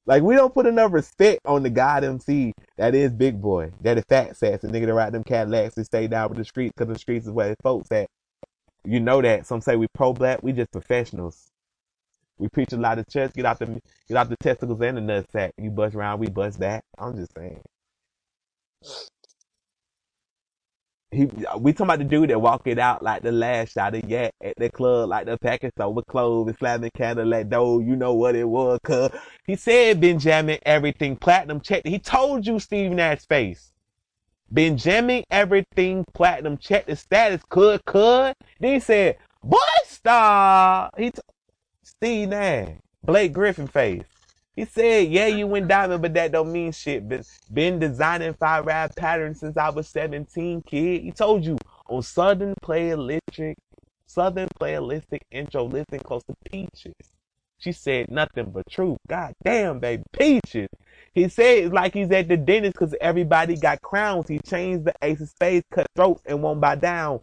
Speaker 3: Like we don't put enough respect on the God MC that is Big Boi, that is Fat Sass, the nigga that ride them Cadillacs and stay down with the streets because the streets is where the folks at. You know that. Some say we pro black, we just professionals. We preach a lot of church, get out the get out the testicles and the nutsack. You bust around, we bust back. I'm just saying. He, we talking about the dude that walk it out like the last shot of yak at the club, like the package over clothes and slamming Cadillac though. You know what it was, cuz. He said Benjamin everything platinum check. He told you Steve Nash face. Benjamin everything platinum check the status, could, could. Then he said, boy, stop. He t- Steve Nash, Blake Griffin face. He said, yeah, you went diamond, but that don't mean shit. Been, been designing five rap patterns since I was 17, kid. He told you on Southern Playalistic, Southern Playalistic intro, listen close to Peaches. She said nothing but truth. God damn, baby, Peaches. He said it's like he's at the dentist because everybody got crowns. He changed the ace of spades, cut throats, and won't buy down.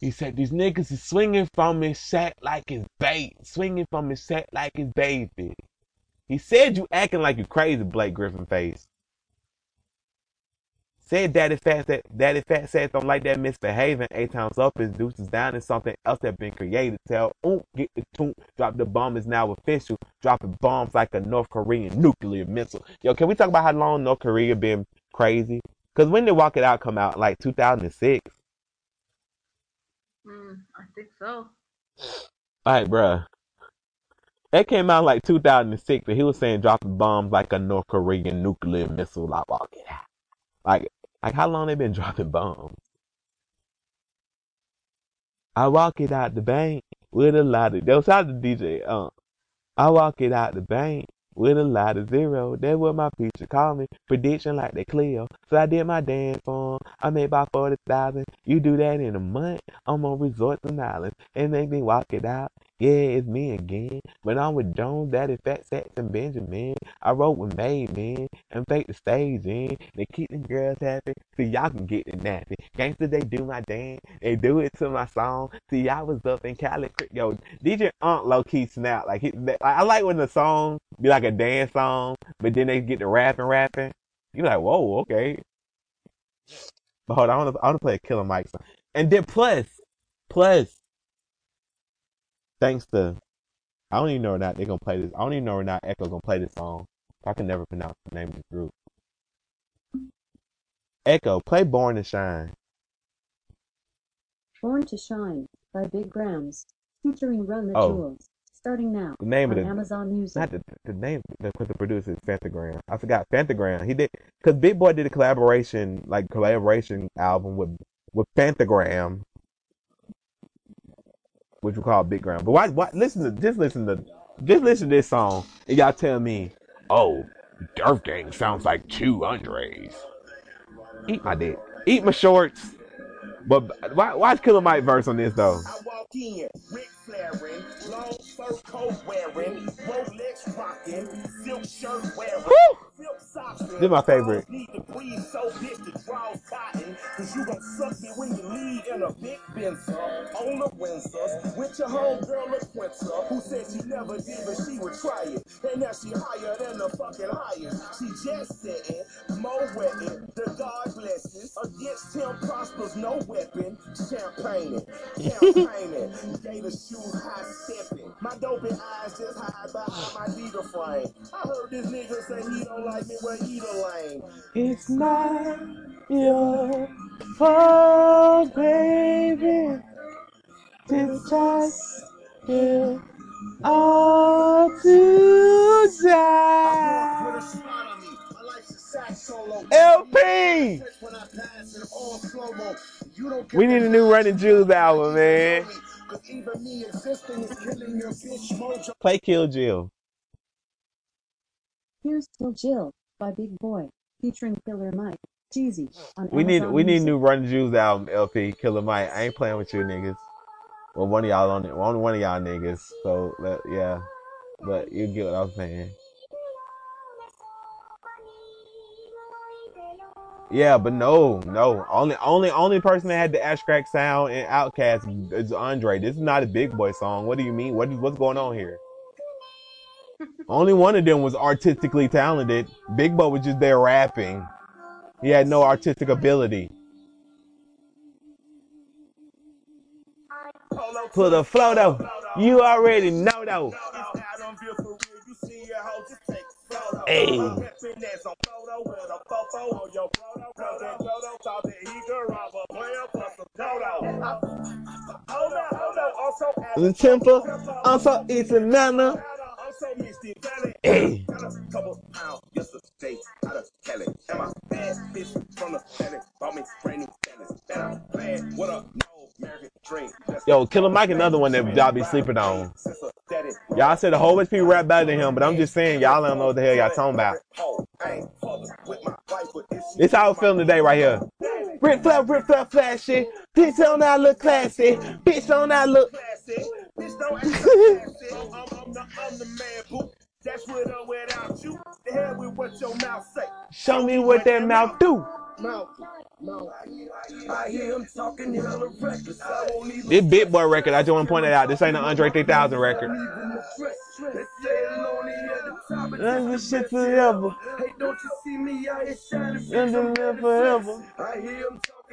Speaker 3: He said these niggas is swinging from his sack like his bait, swinging from his sack like his baby. He said you acting like you crazy, Blake Griffin face. Said Daddy Fat that Daddy Fat said don't like that misbehaving. Eight times up is deuces down and something else that been created. Tell oom get the toon. Drop the bomb is now official. Dropping bombs like a North Korean nuclear missile. Yo, can we talk about how long North Korea been crazy? Cause when did Walk It Out come out? Like 2006.
Speaker 2: Mm, I think so.
Speaker 3: Alright, bruh. That came out like 2006, and he was saying dropping bombs like a North Korean nuclear missile. Like, walk it out. Like, like how long they been dropping bombs? I walk it out the bank with a lot of. Those out the DJ. Uh, I walk it out the bank with a lot of zero. That's what my preacher called me. Prediction like they clear. So I did my dance form. I made about forty thousand. You do that in a month. I'm on resorts and islands and make me walk it out. Yeah, it's me again. But I'm with Jones, Daddy, Fat Sacks, and Benjamin. I wrote with Made Man and fake the stage in. They keep the girls happy so y'all can get the nappy. Gangster, they do my dance. They do it to my song. See, y'all was up in Cali. Yo, DJ Aunt low key snap. Like, I like when the song be like a dance song, but then they get the rapping, rapping. You like, whoa, okay. But hold on, I want to I play a Killer Mike song. And then plus, plus, thanks to I don't even know or not they're gonna play this. I don't even know or not Echo gonna play this song. I can never pronounce the name of the group. Echo, play Born to Shine.
Speaker 4: Born to Shine by Big Grams, featuring Run the
Speaker 3: Oh.
Speaker 4: Jewels. Starting now
Speaker 3: The name of the
Speaker 4: Amazon Music.
Speaker 3: not the, the name the, the producer is Phantogram. I forgot Phantogram. He did because Big Boi did a collaboration like collaboration album with with Phantogram. Which we call Big Ground. But why? Why? Listen to just listen to just listen to this song, and y'all tell me, oh, Durf Gang sounds like two Andres. Eat my dick. Eat my shorts. But why, watch Killer Mike verse on this though.
Speaker 5: I walk in, Ric Flairin', long fur coat wearing, Rolex rocking, silk shirt wearing,
Speaker 3: Woo!
Speaker 5: Silk socks wearing.
Speaker 3: This my favorite.
Speaker 5: Need to breathe so bitch to draw cotton, cause you gon' suck me when you leave in a big Benzer, on the with your homegirl LaQuinta, who said she never did but she would try it, and now she higher than the fucking highest. She just sitting, wetting, the God blesses, against him prospers no weapon, champagne campaigning, gator shoes high stepping, my dopey eyes just hide behind my frame. I heard this nigga say he don't like me when he the lame.
Speaker 3: It's not your fault, baby. It's just you all to
Speaker 5: With a
Speaker 3: die.
Speaker 5: smile on me, my life's a sax solo.
Speaker 3: LP!
Speaker 5: When I pass in all slow-mo, you don't
Speaker 3: We need a new Running Jewels album, man.
Speaker 5: Cause even me existing is killing your bitch mojo.
Speaker 3: Play Kill Jill.
Speaker 4: Here's Kill Jill by Big Boi, featuring Killer Mike, Jeezy,
Speaker 3: We need
Speaker 4: Amazon
Speaker 3: we need a
Speaker 4: Music.
Speaker 3: new Run Jewels album, LP. Killer Mike. I ain't playing with you niggas. Well, one of y'all on it. Only one of y'all niggas. So let, yeah, but you get what I was saying. Yeah, but no, no. Only, only, only person that had the ash crack sound and Outkast is Andre. This is not a Big Boi song. What do you mean? What is what's going on here? Only one of them was artistically talented. Big Bo was just there rapping. He had no artistic ability. Put a flow though. You already know though. Hey. The temper, also it's a Hey.
Speaker 5: Couple pounds yesterday out of. And my bad bitch from the bought me brand new Bentley. And I'm a.
Speaker 3: Yo, Killer Mike, another one that y'all be sleeping on. Y'all said a whole bunch of people rap better than him, but I'm just saying y'all don't know what the hell y'all talking about. It's how I'm feeling today right here. Rip flap, rip flap, flashy. Bitch on that look classy. Bitch on that look.
Speaker 5: classy. Bitch, don't act. I'm, I'm, the, I'm the man, boo. That's with or without you. The hell with what your mouth say.
Speaker 3: Show me what that mouth do.
Speaker 5: Mouth, mouth. I hear him talking hella reckless. I won't even
Speaker 3: This Big Boy record, I just want to point that out. This ain't an Andre 3000 record.
Speaker 5: even stress. They say the top.
Speaker 3: That's
Speaker 5: just
Speaker 3: shit forever.
Speaker 5: Hey, don't you see me out here shining?
Speaker 3: And then live forever.
Speaker 5: I hear him talking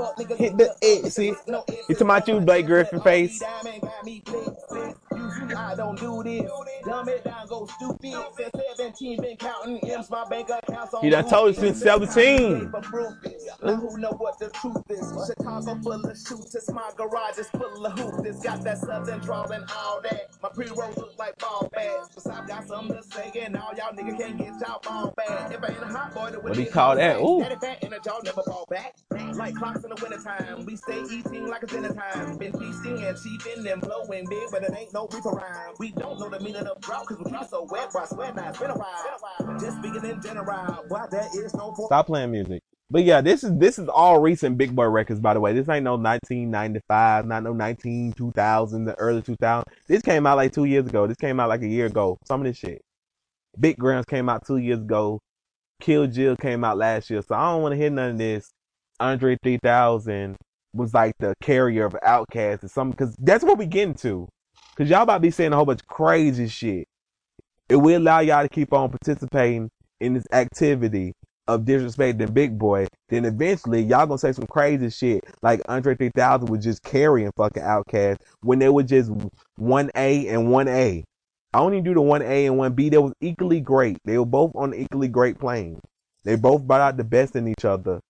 Speaker 5: Fuck
Speaker 3: Hit the X's.
Speaker 5: No
Speaker 3: You talking about you, Blake Griffin face?
Speaker 5: Diamond got me flick, flick. Usually I don't do this. Dumb it down, go stupid. Since 17, been counting M's, my bank accounts on
Speaker 3: He done told us since 17.
Speaker 5: Now who know what the truth is? Chicago full of shooters, my garage is full of hoopers. Got that southern drawl and all that. My pre-rolls look like ball bags. Cause I got something to say and all y'all niggas can't get y'all ball back. If I ain't a hot boy,
Speaker 3: What do you call that? Ooh.
Speaker 5: Daddy fat and a jaw never fall back. Like clocks in the wintertime. We stay eating like it's dinner time. Been feasting and cheating and blowing big, but it ain't no reaper rhyme. We don't know the meaning of drought cause we keep so wet. Why sweat now? It's been a while. Just speaking in general. Why there is no.
Speaker 3: Stop playing music. But yeah, this is this is all recent Big Boi records, by the way. This ain't no 1995, not no 19 2000, the early 2000. This came out like two years ago. This came out like a year ago. Some of this shit. Big Grounds came out two years ago. Kill Jill came out last year. So I don't want to hear none of this. Andre 3000 was like the carrier of Outkast or something, because that's what we getting to. Because y'all about to be saying a whole bunch of crazy shit. It will allow y'all to keep on participating in this activity of disrespecting Big Boi, then eventually y'all gonna say some crazy shit like Andre 3000 was just carrying fucking Outkast when they were just 1A and 1A. I only do the 1A and 1B. They was equally great. They were both on equally great plane. They both brought out the best in each other.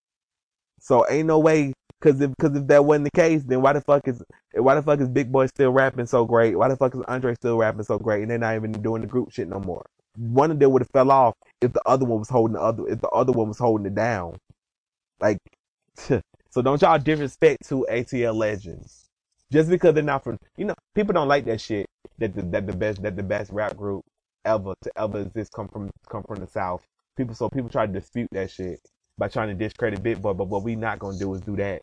Speaker 3: So ain't no way Cause if, cause if that wasn't the case, then why the fuck is, why the fuck is Big Boi still rapping so great? Why the fuck is Andre still rapping so great? And they're not even doing the group shit no more. One of them would have fell off if the other one was holding the other, if the other one was holding it down. Like, so don't y'all disrespect to ATL legends. Just because they're not from, you know, people don't like that shit. That the, that the best, that the best rap group ever to ever exist come from, come from the South. People, so people try to dispute that shit by trying to discredit Big Boi. But what we not gonna do is do that.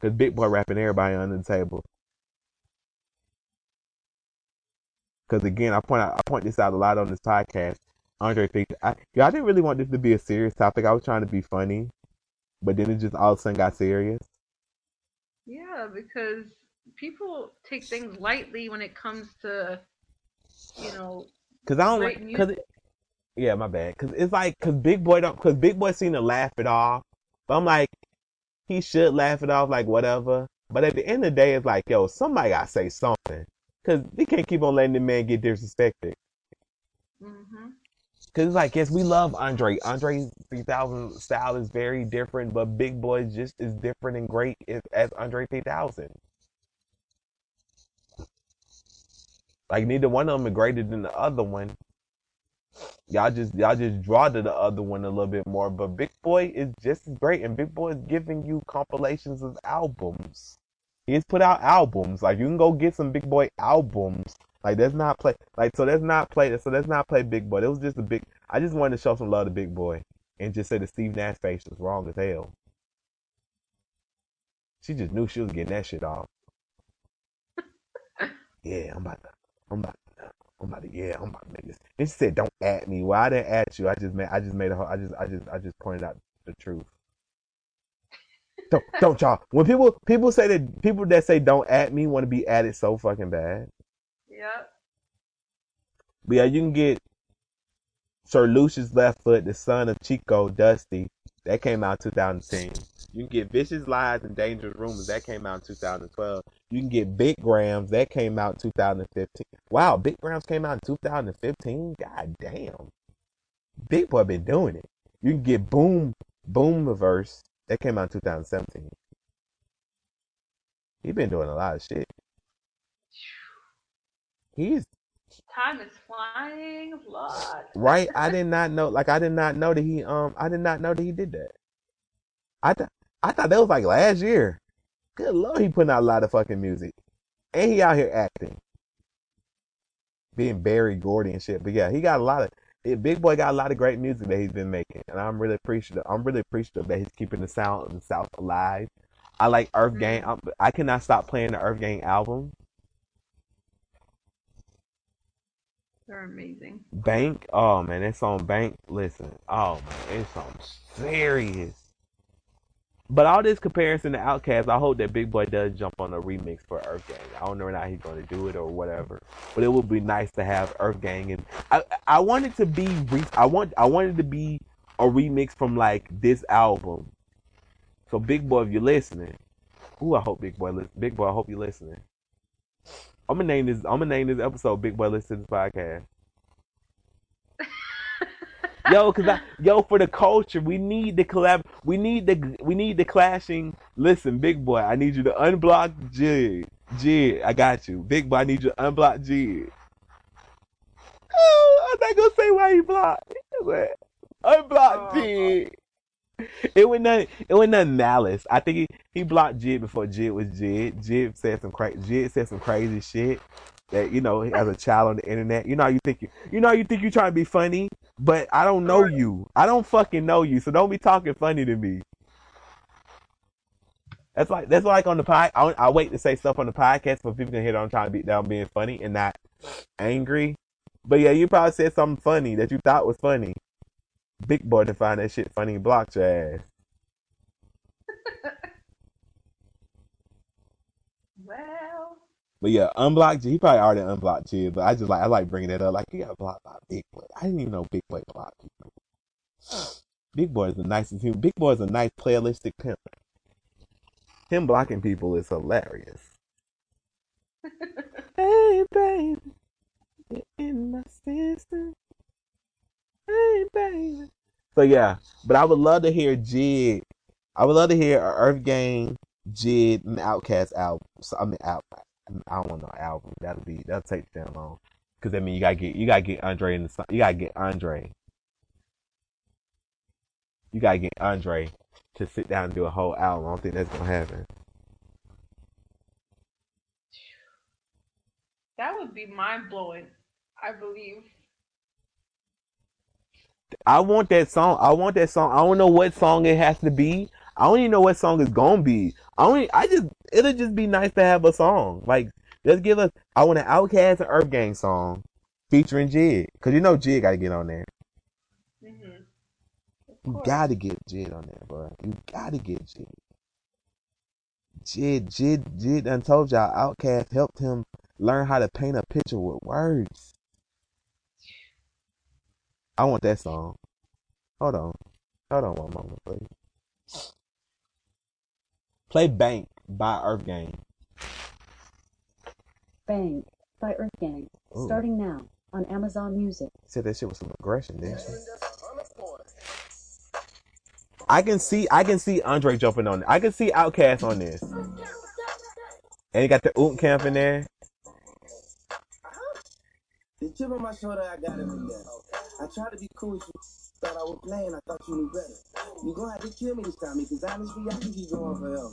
Speaker 3: Cause Big Boi rapping everybody under the table. Cause again, I point out, I point this out a lot on this podcast. Andre thinks, I, yeah, I didn't really want this to be a serious topic. I was trying to be funny, but then it just all of a sudden got serious.
Speaker 2: Yeah, because people take things lightly when it comes to, you know,
Speaker 3: Cause I don't like, cause it, yeah, my bad. Cause it's like, cause Big Boi don't, cause Big Boi seem to laugh it off. But I'm like, he should laugh it off, like whatever. But at the end of the day, it's like, yo, somebody gotta say something. Cause we can't keep on letting the man get disrespected.
Speaker 2: hmm
Speaker 3: Cause it's like, yes, we love Andre. Andre 3000 style is very different, but Big Boi just is different and great as, as Andre 3000. Like neither one of them are greater than the other one. Y'all just y'all just draw to the other one a little bit more, but Big Boi is just as great, and Big Boi is giving you compilations of albums. He's put out albums. Like you can go get some Big Boi albums. Like that's not play. Like so that's not play. So that's not play Big Boi. It was just a big. I just wanted to show some love to Big Boi and just say that Steve Nash face was wrong as hell. She just knew she was getting that shit off. Yeah, I'm about to. I'm about. To, I'm about to. Yeah, I'm about to make this. And she said, "Don't at me." Well, I didn't at you. I just made. I just made a. I just. I just. I just pointed out the truth. Don't don't y'all. When people people say that people that say don't at me want to be at it so fucking bad.
Speaker 2: Yep.
Speaker 3: But yeah, you can get Sir Lucius Left Foot, the son of Chico Dusty. That came out 2010. You can get Vicious Lies and Dangerous Rumors. That came out in 2012. You can get Big Grams. That came out in 2015. Wow, Big Grams came out in 2015. God damn. Big Boi been doing it. You can get Boom Boom Reverse. That came out in 2017. He been doing a lot of shit. He's
Speaker 2: Time is flying lot.
Speaker 3: right. I did not know. Like I did not know that he um. I did not know that he did that. I th- I thought that was like last year. Good lord, he putting out a lot of fucking music, and he out here acting, being Berry Gordy and shit. But yeah, he got a lot of. Big Boi got a lot of great music that he's been making, and I'm really appreciative. I'm really appreciative that he's keeping the sound of the South alive. I like Earth mm-hmm. Gang. I'm, I cannot stop playing the Earth Gang album.
Speaker 2: They're amazing.
Speaker 3: Bank, oh man, that song Bank. Listen, oh man, it's on serious. But all this comparison to Outkast, I hope that Big Boi does jump on a remix for Earth Gang. I don't know how he's going to do it or whatever, but it would be nice to have Earth Gang and I I want it to be I want I want it to be a remix from like this album. So Big Boi, if you're listening, ooh, I hope Big Boi, li- Big Boi, I hope you're listening. I'm gonna name this. I'm gonna name this episode "Big Boi Listen to This Podcast." Yo, cause I, yo, for the culture, we need the collab. We need the we need the clashing. Listen, Big Boi, I need you to unblock Jid. Jid, I got you. Big Boi, I need you to unblock Jid. Oh, I'm not gonna say why he blocked. Unblock
Speaker 2: Oh.
Speaker 3: Jid. It was nothing. It was nothing malice. I think he, he blocked Jid before Jid was Jid. Jid said some crazy. Jid said some crazy shit that you know as a child on the internet. You know how you think you. You know how you think you trying to be funny, but I don't know you. I don't fucking know you, so don't be talking funny to me. That's like that's like on the pod. I, I wait to say stuff on the podcast for people can hear that I'm trying to be down being funny and not angry. But yeah, you probably said something funny that you thought was funny. Big Boi to find that shit funny and blocked your ass. But yeah, unblocked. He probably already unblocked you, but I just like I like bringing it up. Like you got blocked by Big Boi. I didn't even know Big Boi blocked you. Big Boi is the nicest human. Big Boi is a nice playalistic pimp. Him blocking people is hilarious. hey baby, you're in my system. Hey baby. So yeah, but I would love to hear Jid. I would love to hear Earth Gang Jid and Outkast album. So, I mean, out. I don't want no album. That'll be that'll take damn long. Cause I mean, you gotta get you gotta get Andre in the song. You gotta get Andre. You gotta get Andre to sit down and do a whole album. I don't think that's gonna happen.
Speaker 2: That would be mind blowing. I believe.
Speaker 3: I want that song. I want that song. I don't know what song it has to be. I don't even know what song it's gonna be. I only, I just, it'll just be nice to have a song. Like, just give us, I want an Outkast and Earth Gang song featuring Jid. Cause you know Jid gotta get on there.
Speaker 2: hmm
Speaker 3: You gotta get Jid on there, bro. You gotta get Jid. Jid, Jid, Jid done told y'all Outkast helped him learn how to paint a picture with words. I want that song. Hold on. Hold on one moment, please. Play Bank by Earth Gang.
Speaker 4: Bang by Earth Gang.
Speaker 3: Ooh.
Speaker 4: Starting now on Amazon Music.
Speaker 3: Said that shit was some aggression, didn't she? I can see I can see Andre jumping on it. I can see Outkast on this. And he got the Oot Camp in there.
Speaker 5: The chip on my shoulder, I got it. I tried to be cool with you. Thought I was playing, I thought you knew better. You're gonna have to kill me to stop me, cause honestly, I can keep going forever.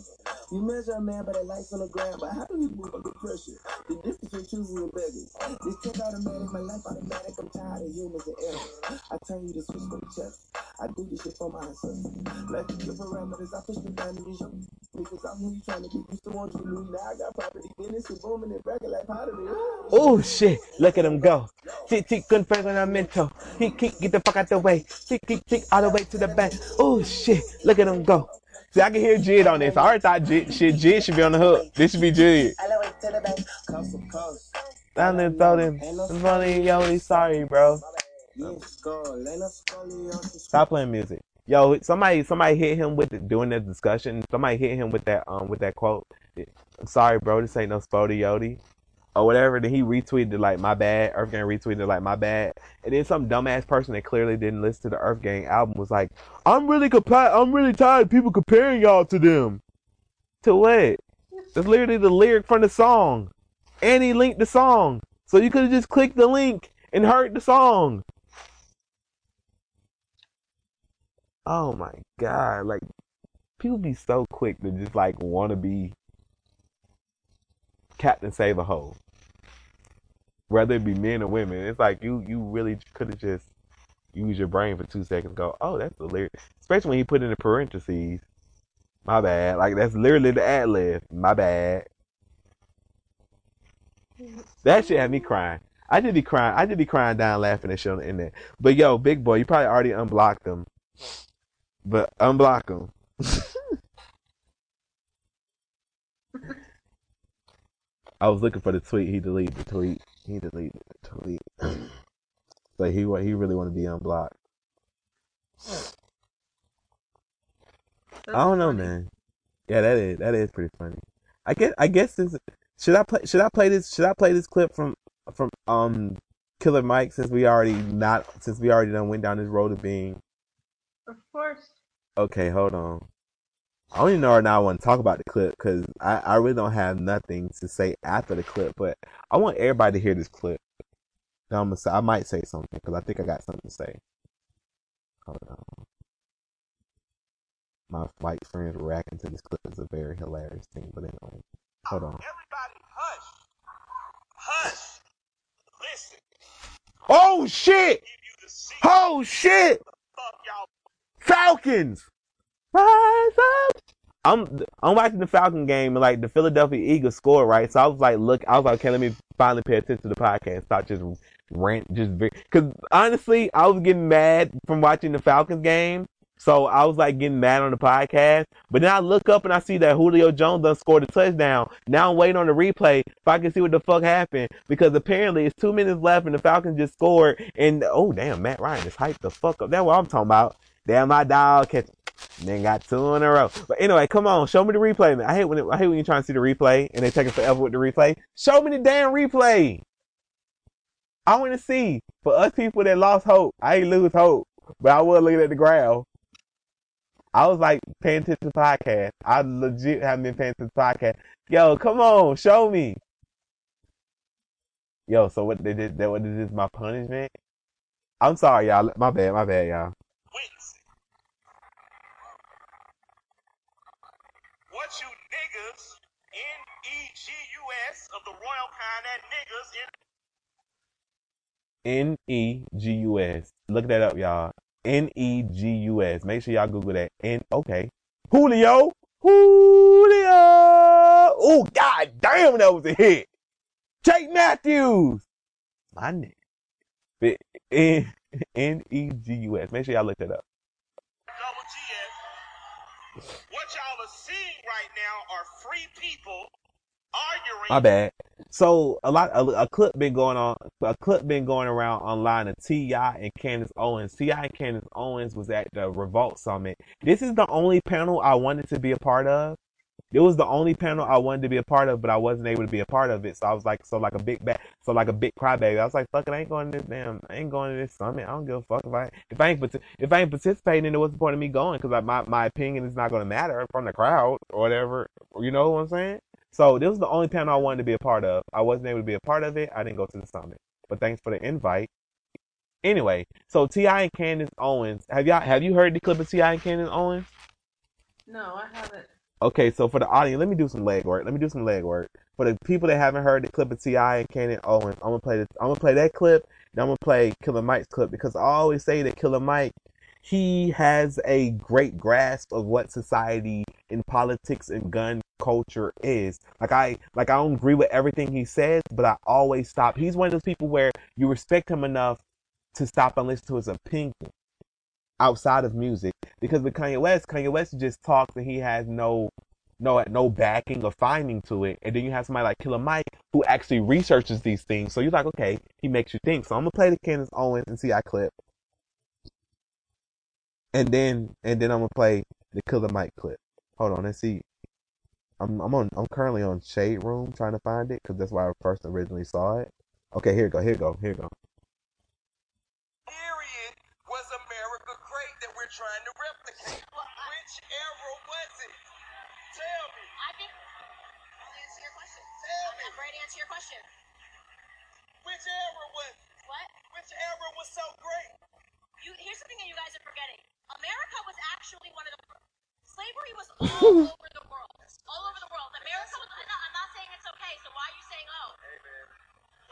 Speaker 5: You measure a man by the lights on the ground, but how do we move under pressure? The difference between choosing and begging. This tech automatic, my life automatic, I'm tired of humans and errors. I turn you to switch the chest. I do this shit for my ancestors. Like to give parameters, I push the boundaries. Because I'm who you trying to be. Used to want you lose, now I got property. Business booming and bracket like pottery.
Speaker 3: Oh shit, look at him go. Tick tick confirm on a mental. Tick tick get the fuck out the way. Tick tick tick all the way to the back. Oh shit, look at him go. See, I can hear Jid on this. I already thought Jid, shit, Jid should be on the hook. This should be Jid.
Speaker 5: Coast to coast.
Speaker 3: Down there, throw them. Funny, yo, sorry, bro.
Speaker 5: Yeah, skull. Lena scoliosis.
Speaker 3: Stop playing music. Yo, somebody, somebody hit him with it, doing that discussion. Somebody hit him with that, um, with that quote. I'm sorry, bro. This ain't no spody yodi. Or whatever. Then he retweeted like my bad. Earth Gang retweeted like my bad. And then some dumbass person that clearly didn't listen to the Earth Gang album was like, I'm really compa- I'm really tired of people comparing y'all to them. To what? That's literally the lyric from the song. And he linked the song. So you could have just clicked the link and heard the song. Oh my god, like people be so quick to just like want to be Captain Save a Hoe. Whether it be men or women, it's like you you really could have just used your brain for two seconds. Go, oh, that's the lyric. Especially when he put in the parentheses. My bad. Like that's literally the ad lib. My bad. That shit had me crying. I did be crying. I did be crying down laughing and shit on the internet. But yo, Big Boi, you probably already unblocked them. But unblock them. I was looking for the tweet. He deleted the tweet. He deleted the tweet. so he he really want to be unblocked. I don't know, man. Yeah, that is that is pretty funny. I guess I guess this should I play should I play this should I play this clip from from um Killer Mike since we already not since we already done went down this road of being
Speaker 2: Of course.
Speaker 3: okay. Hold on. I don't even know right now I want to talk about the clip because I, I really don't have nothing to say after the clip, but I want everybody to hear this clip. I'm gonna say, I might say something because I think I got something to say. Hold on. My white friends reacting to this clip is a very hilarious thing, but anyway, hold on.
Speaker 6: Everybody hush. Hush. Listen.
Speaker 3: Oh shit!
Speaker 6: Give you the secret.
Speaker 3: Oh shit! Falcons! Rise up! I'm I'm watching the Falcon game and like the Philadelphia Eagles score right, so I was like, look, I was like, okay, let me finally pay attention to the podcast. Stop just rant, just because honestly, I was getting mad from watching the Falcons game, so I was like getting mad on the podcast. But then I look up and I see that Julio Jones done scored a touchdown. Now I'm waiting on the replay if I can see what the fuck happened because apparently it's two minutes left and the Falcons just scored. And oh damn, Matt Ryan is hyped the fuck up. That's what I'm talking about. Damn, my dog catch. Then got two in a row. But anyway, come on, show me the replay, man. I hate when it, I hate when you're trying to see the replay and they take it forever with the replay. Show me the damn replay. I want to see for us people that lost hope. I ain't lose hope, but I was looking at the ground. I was like paying attention to the podcast. I legit haven't been paying attention to the podcast. Yo, come on, show me. Yo, so what they did that what this is my punishment? I'm sorry, y'all. My bad, my bad, y'all.
Speaker 6: Witness it. What you niggas, N-E-G-U-S, of the royal kind, that niggas in
Speaker 3: N E G U S. Look that up, y'all. N E G U S. Make sure y'all Google that. N okay. Julio. Julio. Oh god damn, that was a hit. Jake Matthews. My. But N N E G U S. Make sure y'all look that up.
Speaker 6: double GS. What y'all are seeing right now are free people
Speaker 3: My bad. So a lot, a, a clip been going on, a clip been going around online of T.I. and Candace Owens. T.I. and Candace Owens was at the Revolt Summit. This is the only panel I wanted to be a part of. It was the only panel I wanted to be a part of, but I wasn't able to be a part of it. So I was like, so like a big bat, so like a big crybaby. I was like, fuck it, I ain't going to this damn, I ain't going to this summit. I don't give a fuck if I, if I ain't, if I ain't participating, then what's the point of me going? Because my, my opinion is not going to matter from the crowd or whatever. You know what I'm saying? So this was the only panel I wanted to be a part of. I wasn't able to be a part of it. I didn't go to the summit. But thanks for the invite. Anyway, so T.I. and Candace Owens, have y'all have you heard the clip of T.I. and Candace Owens?
Speaker 2: No, I haven't.
Speaker 3: Okay, so for the audience, let me do some leg work. Let me do some leg work. For the people that haven't heard the clip of T.I. and Candace Owens, I'm gonna play this. I'm gonna play that clip. and I'm gonna play Killer Mike's clip because I always say that Killer Mike, he has a great grasp of what society in politics and gun culture is. Like I, like I don't agree with everything he says, but I always stop. He's one of those people where you respect him enough to stop and listen to his opinion outside of music. Because with Kanye West, Kanye West just talks and he has no no no backing or finding to it. And then you have somebody like Killer Mike who actually researches these things. So you're like, okay, he makes you think. So I'm gonna play the Candace Owens and T.I. clip. And then and then I'm gonna play the Killer Mike clip. Hold on, let's see. I'm I'm on I'm currently on Shade Room trying to find it because that's where I first originally saw it. Okay, here you go, here you go, here you go.
Speaker 6: Period was America great that we're trying to replicate. Which era was it? Tell me.
Speaker 7: I think I'll answer your question.
Speaker 6: Tell me.
Speaker 7: I'm ready to answer your question.
Speaker 6: Which era was?
Speaker 7: What?
Speaker 6: Which era was so great?
Speaker 7: You here's something that you guys are forgetting. America was actually one of the slavery was all over the world. All over the world. America was no, I'm not saying it's okay, so why are you saying oh?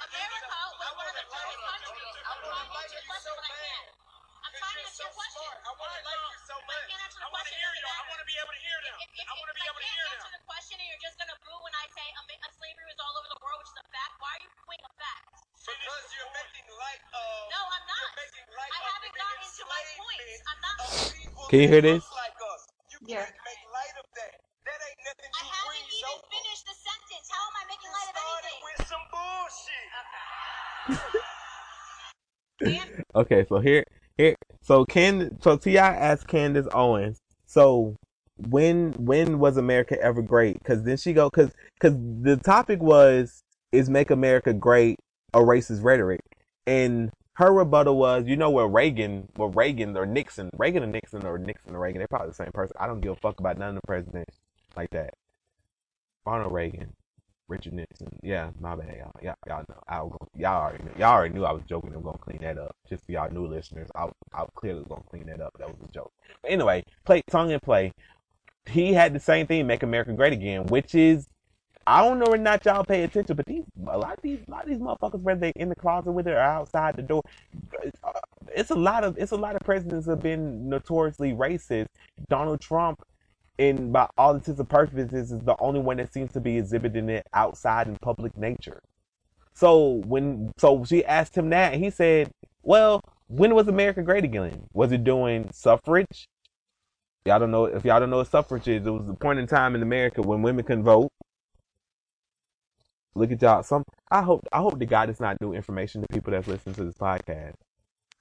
Speaker 7: America was one of the first countries. I'm trying to answer your question, but I can't. I'm trying to answer your question.
Speaker 6: I want to like you so
Speaker 7: But I can't answer the
Speaker 6: I want to
Speaker 7: question.
Speaker 6: hear you. I want to be able to hear them.
Speaker 7: If, if,
Speaker 6: I want to be able to
Speaker 7: can't
Speaker 6: hear
Speaker 7: answer
Speaker 6: them.
Speaker 7: the question and you're just gonna boo when I say Ama- uh, slavery was all over the world, which is a fact, why are you booing a fact?
Speaker 6: Because you're making light of.
Speaker 7: No, I'm not.
Speaker 6: You're making light
Speaker 7: I haven't gotten into my points. I'm not.
Speaker 3: Can you hear this?
Speaker 6: Like us. You
Speaker 2: Yeah.
Speaker 6: can't make light of that. That ain't nothing
Speaker 7: I haven't even
Speaker 6: over.
Speaker 7: finished the sentence. How am I making
Speaker 6: You
Speaker 7: light of
Speaker 6: started
Speaker 7: anything?
Speaker 6: with some bullshit.
Speaker 7: Dan,
Speaker 3: Okay, so here, so Can, so T.I. asked Candace Owens, so when, when was America ever great? Because then she go, because, because the topic was, is make America great a racist rhetoric, and her rebuttal was, you know, where Reagan, well, Reagan or Nixon, Reagan or Nixon or Nixon or Reagan, they're probably the same person. I don't give a fuck about none of the presidents like that. Ronald Reagan, Richard Nixon. Yeah, my bad, y'all. Y'all, y'all know. I was gonna, y'all already knew, y'all already knew I was joking. I'm gonna clean that up. Just for y'all new listeners, I, I clearly was gonna clean that up. That was a joke. But anyway, play tongue and play. He had the same thing, make America great again, which is I don't know whether or not y'all pay attention, but these a lot of these a lot of these motherfuckers, whether they in the closet with it or outside the door, uh, it's a lot of it's a lot of presidents have been notoriously racist. Donald Trump, in by all intents and purposes, is the only one that seems to be exhibiting it outside in public nature. So when so she asked him that, he said, "Well, when was America great again? Was it doing suffrage? Y'all don't know if y'all don't know what suffrage is. It was a point in time in America when women couldn't vote. Look at y'all. Some I hope I hope the God it's not new information to people that's listening to this podcast.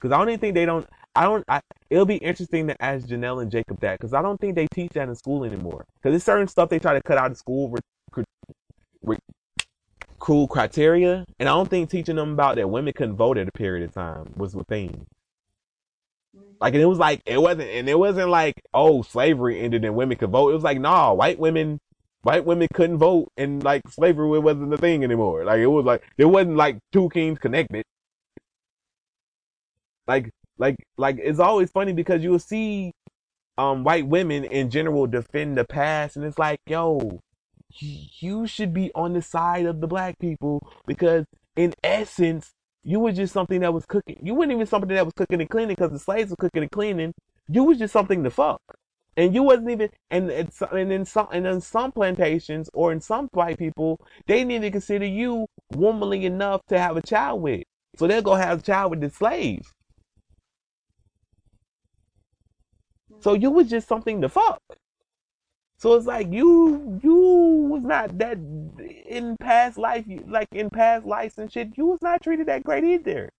Speaker 3: Cause I don't even think they don't. I don't. I, it'll be interesting to ask Janelle and Jacob that because I don't think they teach that in school anymore. Cause there's certain stuff they try to cut out of school, re, cool criteria, and I don't think teaching them about that women couldn't vote at a period of time was the thing. Like, and it was like, it wasn't, and it wasn't like, oh, slavery ended and women could vote. It was like, nah, white women, white women couldn't vote and like slavery wasn't a thing anymore. Like, it was like, it wasn't like two kings connected. Like, like, like, it's always funny because you'll see, um, white women in general defend the past and it's like, yo, you should be on the side of the black people because in essence, you were just something that was cooking. You weren't even something that was cooking and cleaning because the slaves were cooking and cleaning. You was just something to fuck. And you wasn't even, and it's, and in some, and in some plantations or in some white people, they need to consider you womanly enough to have a child with. So they'll go have a child with the slaves. So you was just something to fuck. So it's like you you was not that in past life, like in past lives and shit. You was not treated that great either.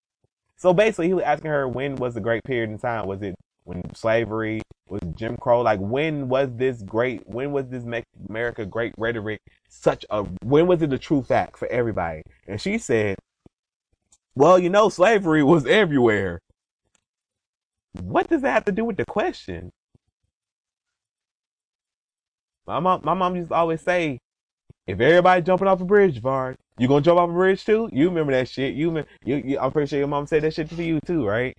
Speaker 3: So basically, he was asking her when was the great period in time? Was it when slavery was Jim Crow? Like when was this great? When was this make America great rhetoric such a? When was it a true fact for everybody? And she said, "Well, you know, slavery was everywhere." What does that have to do with the question? My mom, my mom used to always say, if everybody jumping off a bridge, Vard, you gonna jump off a bridge too? You remember that shit? You, you, you I'm pretty sure your mom said that shit to you too, right?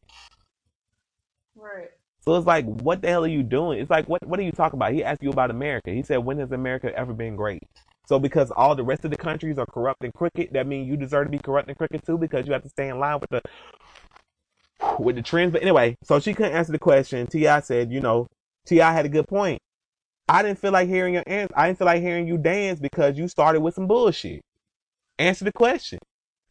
Speaker 2: Right.
Speaker 3: So it's like, what the hell are you doing? It's like, what, what are you talking about? He asked you about America. He said, when has America ever been great? So because all the rest of the countries are corrupt and crooked, that means you deserve to be corrupt and crooked too because you have to stay in line with the with the trends. But anyway, so she couldn't answer the question. T.I said, you know, T.I had a good point. I didn't feel like hearing your answer. I didn't feel like hearing you dance because you started with some bullshit. Answer the question.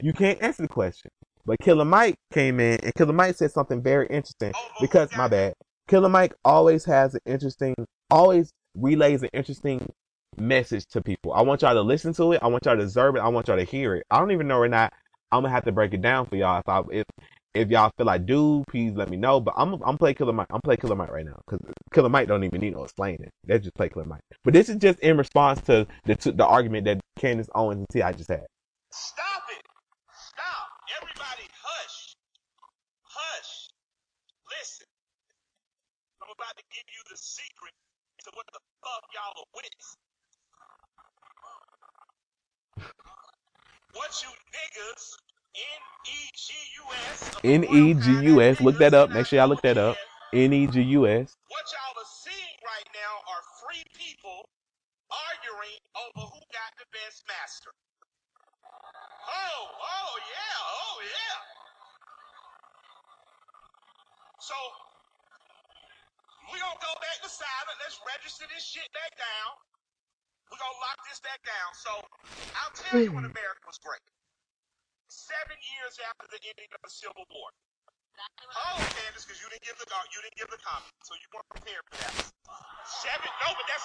Speaker 3: You can't answer the question. But Killer Mike came in and Killer Mike said something very interesting oh, oh, because my bad. Killer Mike always has an interesting, always relays an interesting message to people. I want y'all to listen to it. I want y'all to observe it. I want y'all to hear it. I don't even know or not. I'm gonna have to break it down for y'all if I if if y'all feel I do, please let me know. But I'm I'm play Killer Mike. I'm play Killer Mike right now because Killer Mike don't even need no explaining. They just play Killer Mike. But this is just in response to the to the argument that Candace Owens and T.I just had.
Speaker 6: Stop it. Stop. Everybody hush. Hush. Listen. I'm about to give you the secret to what the fuck y'all are with. What you niggas.
Speaker 3: N E G U S. Look that up. Make sure y'all look that up. N E G U S.
Speaker 6: What y'all are seeing right now are free people arguing over who got the best master. Oh, oh yeah, oh yeah. So we gonna go back to silent. Let's register this shit back down. We're gonna lock this back down. So I'll tell you when hmm. America was great. Seven years after the ending of the Civil War. Oh, Candace, because you didn't give the you didn't give the comment, so you weren't prepared for that. Seven? No, but that's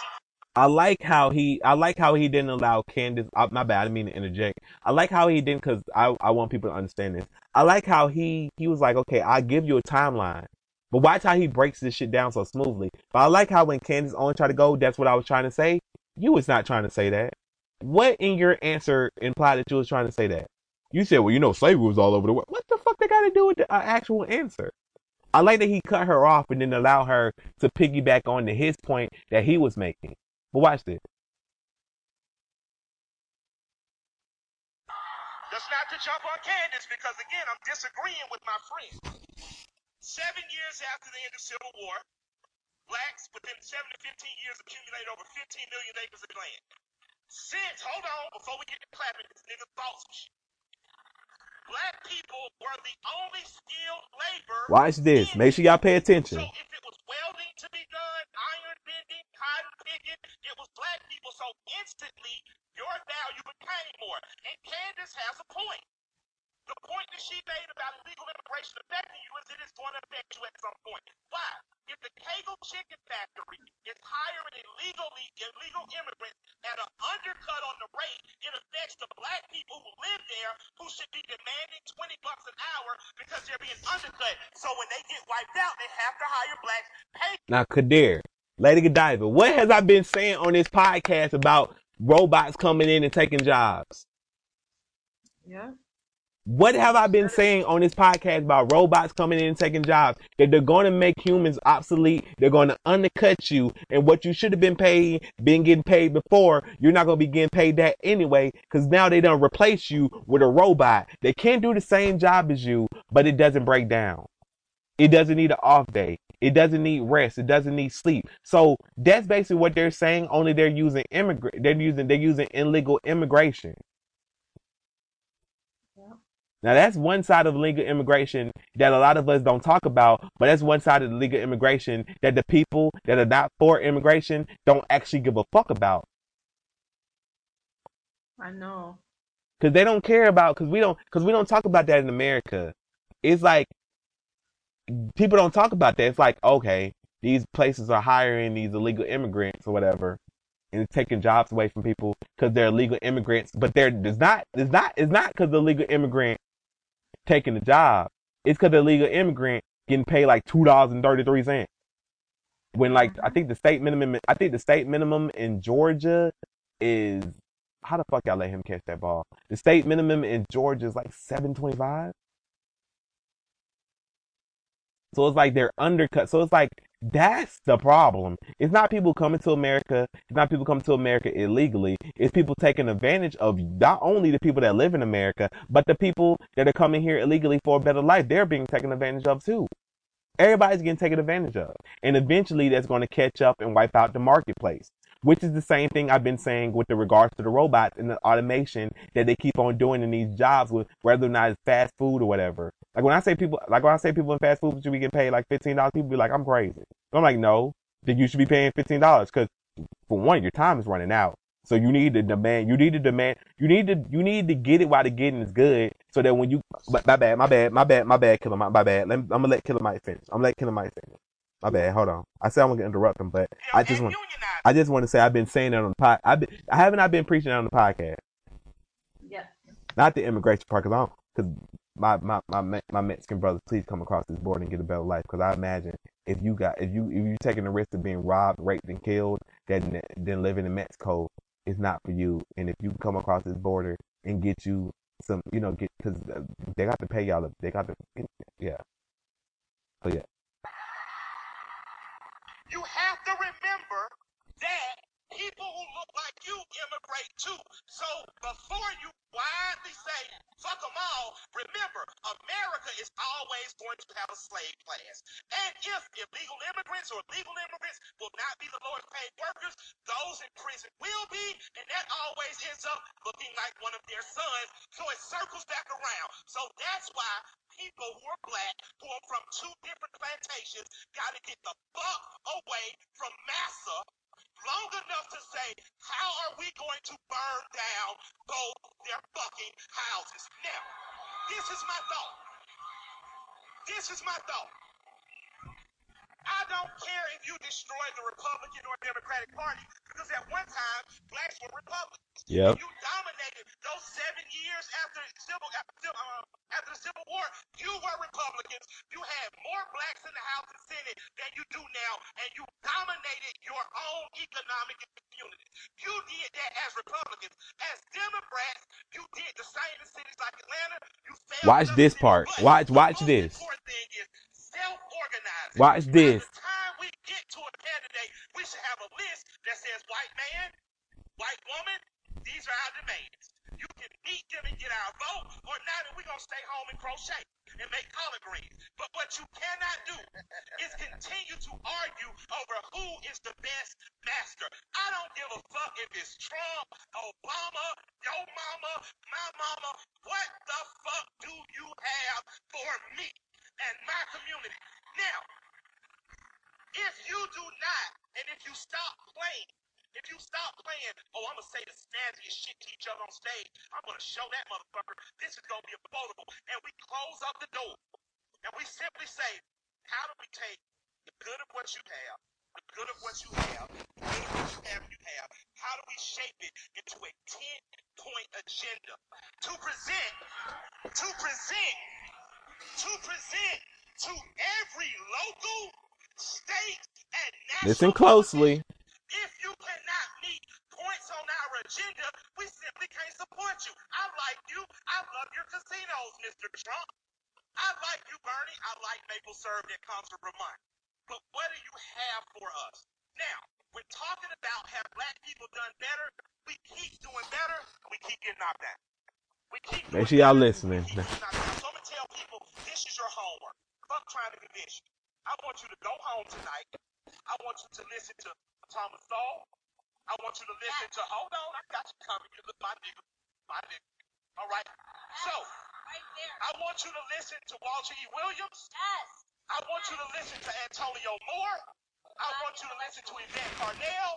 Speaker 3: I like how he, I like how he didn't allow Candace, uh, my bad, I didn't mean to interject. I like how he didn't, cause I, I want people to understand this. I like how he, he was like, okay, I'll give you a timeline. But watch how he breaks this shit down so smoothly. But I like how when Candace only tried to go, that's what I was trying to say. You was not trying to say that. What in your answer implied that you was trying to say that? You said, well, you know, slavery was all over the world. What the fuck they got to do with the uh, actual answer? I like that he cut her off and then allow her to piggyback on to his point that he was making. But watch this.
Speaker 6: Just not to jump on Candace because again, I'm disagreeing with my friend. Seven years after the end of Civil War, blacks within seven to 15 years accumulate over 15 million acres of land. Since, hold on, before we get to clapping, this nigga thought some shit. Black people were the only skilled labor.
Speaker 3: Watch this. Make sure y'all pay attention.
Speaker 6: So if it was welding to be done, iron bending, cotton picking, it was black people. So instantly, your value became more. And Candace has a point. The point that she made about illegal immigration affecting you is it is going to affect you at some point. Why? If the Kegel Chicken Factory is hiring illegally illegal immigrants at an undercut on the rate, it affects the black people who live there who should be demanding 20 bucks an hour because they're being undercut. So when they get wiped out, they have to hire blacks. Pay
Speaker 3: Now, Ghadir, Lady Godiva, what has I been saying on this podcast about robots coming in and taking jobs?
Speaker 2: Yeah.
Speaker 3: What have I been saying on this podcast about robots coming in and taking jobs? That they're going to make humans obsolete. They're going to undercut you, and what you should have been paid, been getting paid before, you're not going to be getting paid that anyway. Because now they don't replace you with a robot. They can do the same job as you, but it doesn't break down. It doesn't need an off day. It doesn't need rest. It doesn't need sleep. So that's basically what they're saying. Only they're using immigrant. They're using they're using illegal immigration. Now that's one side of legal immigration that a lot of us don't talk about, but that's one side of the legal immigration that the people that are not for immigration don't actually give a fuck about.
Speaker 2: I know.
Speaker 3: Cause they don't care about, cause we don't, cause we don't talk about that in America. It's like, people don't talk about that. It's like, okay, these places are hiring these illegal immigrants or whatever and it's taking jobs away from people because they're illegal immigrants, but they're, it's not, it's not, it's not cause the illegal immigrant taking the job. It's cause the illegal immigrant getting paid like $2.33. When like, I think the state minimum, I think the state minimum in Georgia is how the fuck y'all let him catch that ball? The state minimum in Georgia is like seven twenty five. So it's like they're undercut. So it's like that's the problem. It's not people coming to America. It's not people coming to America illegally. It's people taking advantage of not only the people that live in America, but the people that are coming here illegally for a better life. They're being taken advantage of too. Everybody's getting taken advantage of. And eventually that's going to catch up and wipe out the marketplace which is the same thing I've been saying with the regards to the robots and the automation that they keep on doing in these jobs with whether or not it's fast food or whatever. Like when I say people, like when I say people in fast food should be getting paid like fifteen dollars, people be like, I'm crazy. I'm like, no, then you should be paying fifteen dollars because for one, your time is running out. So you need to demand, you need to demand, you need to, you need to get it while the getting is good, so that when you, my bad, my bad, my bad, my bad, Killer Mike, my bad. Let me, I'm gonna let Killer Mike finish. I'm gonna let Killer Mike finish. My bad. Hold on. I said I'm gonna interrupt him, but I just want I just want to say I've been saying that on the pod. I've been, I haven't I been preaching that on the podcast.
Speaker 2: Yeah.
Speaker 3: Not the immigration part, cause I don't, cause my my my my Mexican brothers, please come across this border and get a better life. Cause I imagine if you got if you if you taking the risk of being robbed, raped, and killed, then then living in Mexico is not for you. And if you come across this border and get you some, you know, get because uh, they got to pay y'all. They got to, yeah. So yeah.
Speaker 6: You have to remember people who look like you immigrate too. So before you widely say, fuck them all, remember, America is always going to have a slave class. And if illegal immigrants or legal immigrants will not be the lowest paid workers, those in prison will be, and that always ends up looking like one of their sons. So it circles back around. So that's why people who are black, who are from two different plantations, got to get the fuck away from massa long enough to say, how are we going to burn down both their fucking houses? Now, this is my thought. This is my thought. I don't care if you destroy the Republican or Democratic Party, because at one time, blacks were Republicans.
Speaker 3: Yep.
Speaker 6: You dominated those seven years after civil after, uh, after the Civil War. You were Republicans. You had more blacks in the House and Senate than you do now, and you dominated your own economic community. You did that as Republicans. As Democrats, you did the same in cities like Atlanta. You failed
Speaker 3: Watch this part. Watch-
Speaker 6: the
Speaker 3: watch this.
Speaker 6: Important thing is self-organizing.
Speaker 3: Watch this.
Speaker 6: By the time we get to a candidate, we should have a list that says white man, white woman, these are our demands. You can meet them and get our vote, or not, and we're going to stay home and crochet and make collard greens. But what you cannot do is continue to argue over who is the best master. I don't give a fuck if it's Trump, Obama, your mama, my mama. What the fuck do you have for me and my community? Now, if you do not, and if you stop playing, if you stop playing, oh, I'm gonna say the snazziest shit to each other on stage. I'm gonna show that motherfucker this is gonna be affordable. And we close up the door. And we simply say, how do we take the good of what you have, the good of what you have, the good of what you have you have, how do we shape it into a 10 point agenda to present, to present, to present to every local, state, and national
Speaker 3: Listen closely.
Speaker 6: if you cannot meet points on our agenda, we simply can't support you. I like you. I love your casinos, Mr. Trump. I like you, Bernie. I like maple syrup that comes from Vermont. But what do you have for us? Now, when talking about have black people done better, we keep doing better, we keep getting knocked down. We keep
Speaker 3: Make sure y'all listening.
Speaker 6: Tell people this is your homework. Fuck trying to convince you. I want you to go home tonight. I want you to listen to Thomas Sowell. I want you to listen to hold on, I got you covered. You look my nigga. My nigga. All right. So
Speaker 7: Right there.
Speaker 6: I want you to listen to Walter E. Williams.
Speaker 7: Yes.
Speaker 6: I want you to listen to Antonio Moore. I want you to listen to Yvette Carnell.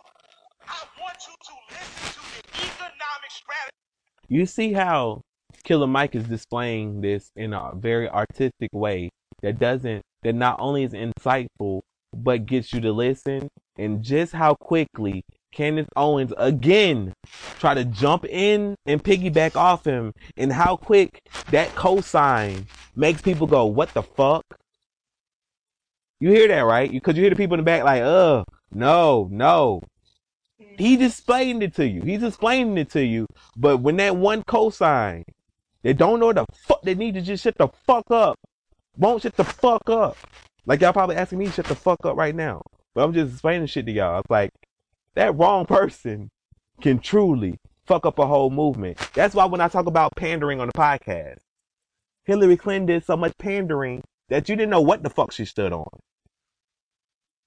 Speaker 6: I want you to listen to the economic strategy.
Speaker 3: You see how Killer Mike is displaying this in a very artistic way that doesn't that not only is insightful but gets you to listen and just how quickly Candace Owens again try to jump in and piggyback off him and how quick that cosign makes people go, What the fuck? You hear that, right? Because you hear the people in the back like, uh, no, no. He displaying it to you. He's explaining it to you. But when that one cosign, they don't know the fuck, they need to just shut the fuck up. Won't shut the fuck up. Like y'all probably asking me to shut the fuck up right now. But I'm just explaining shit to y'all. It's like that wrong person can truly fuck up a whole movement. That's why when I talk about pandering on the podcast, Hillary Clinton did so much pandering that you didn't know what the fuck she stood on.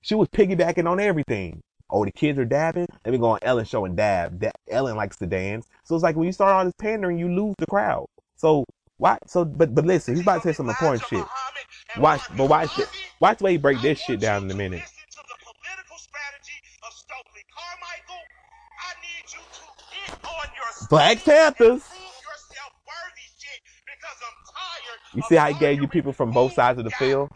Speaker 3: She was piggybacking on everything. Oh, the kids are dabbing. Let me go on Ellen show and dab. Da- Ellen likes to dance. So it's like when you start all this pandering, you lose the crowd. So why? So but but listen, he's about to say some important shit. Watch, but watch it. Watch the way he break this shit down in a minute. Black Panthers. You see how he gave you people from both sides of the field?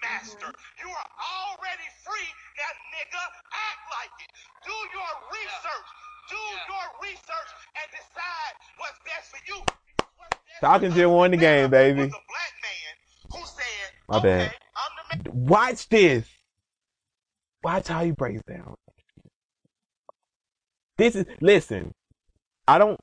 Speaker 6: Master. You are already free. Now, nigga, act like it. Do your research. Do your research and decide what's best for you. What's best
Speaker 3: Talking
Speaker 6: for
Speaker 3: Jim won the game, baby.
Speaker 6: was black man who said,
Speaker 3: My
Speaker 6: okay,
Speaker 3: bad.
Speaker 6: I'm the man.
Speaker 3: Watch this. Watch how he breaks down. This is listen. I don't.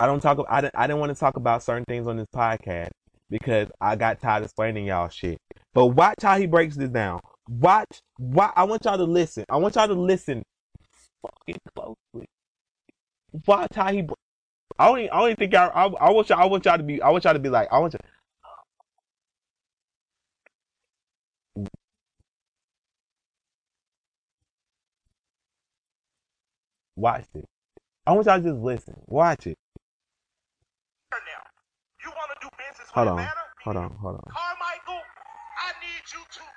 Speaker 3: I don't talk. I didn't. I didn't want to talk about certain things on this podcast because I got tired of explaining y'all shit. But watch how he breaks this down. Watch. Why? I want y'all to listen. I want y'all to listen fucking closely. Watch how he. I only. I only think y'all. I, I want y'all. I want y'all to be. I want y'all to be like. I want you. Watch it. I want y'all to just listen. Watch it.
Speaker 6: now. You want to do business
Speaker 3: Hold on. Hold on. Hold on.
Speaker 6: Carmichael, I need you to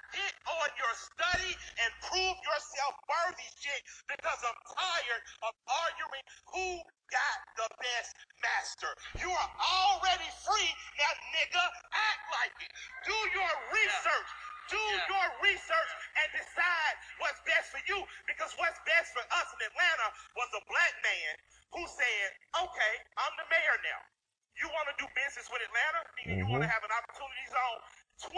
Speaker 6: prove yourself worthy shit because I'm tired of arguing who got the best master. You are already free. Now, nigga, act like it. Do your research. Do your research and decide what's best for you because what's best for us in Atlanta was a black man who said, okay, I'm the mayor now. You want to do business with Atlanta? Meaning you want to
Speaker 3: mm-hmm.
Speaker 6: have an opportunity zone? 29%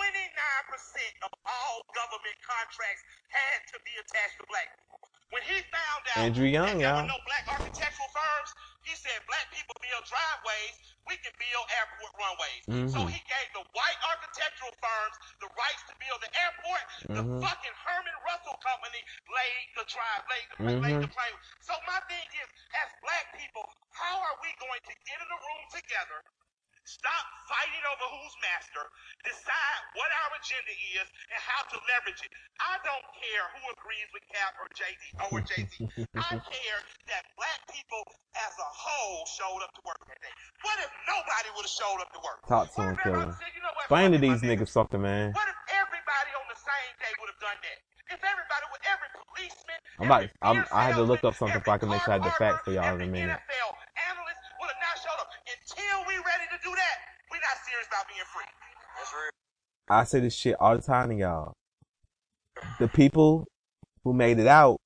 Speaker 6: of all government contracts had to be attached to black people. When he found out
Speaker 3: Andrew Young,
Speaker 6: there
Speaker 3: y'all.
Speaker 6: were no black architectural firms, he said black people build driveways, we can build airport runways. So
Speaker 3: Mhm.
Speaker 6: he gave the white architectural firms the rights to build the airport. The
Speaker 3: Mhm.
Speaker 6: fucking Herman Russell Company laid the drive, laid the,
Speaker 3: Mhm.
Speaker 6: laid the plane. So my thing is, as black people, how are we going to get in a room together? Stop fighting over who's master. Decide what our agenda is and how to leverage it. I don't care who agrees with Cap or JD or Z. I care that black people as a whole showed up to work that day. What if nobody would have showed up to work?
Speaker 3: Talk to him,
Speaker 6: if everybody
Speaker 3: killer.
Speaker 6: said, you know what?
Speaker 3: Explain to
Speaker 6: fuck it, my
Speaker 3: these
Speaker 6: nigga.
Speaker 3: niggas something, man.
Speaker 6: What if everybody on the same day would have done that? If everybody would, every policeman,
Speaker 3: I'm about-
Speaker 6: every
Speaker 3: I'm- I had to look up something so I can make sure I have the facts for y'all in a minute.
Speaker 6: NFL Until we ready to do that, we not serious about being free. That's real.
Speaker 3: I say this shit all the time to y'all. The people who made it out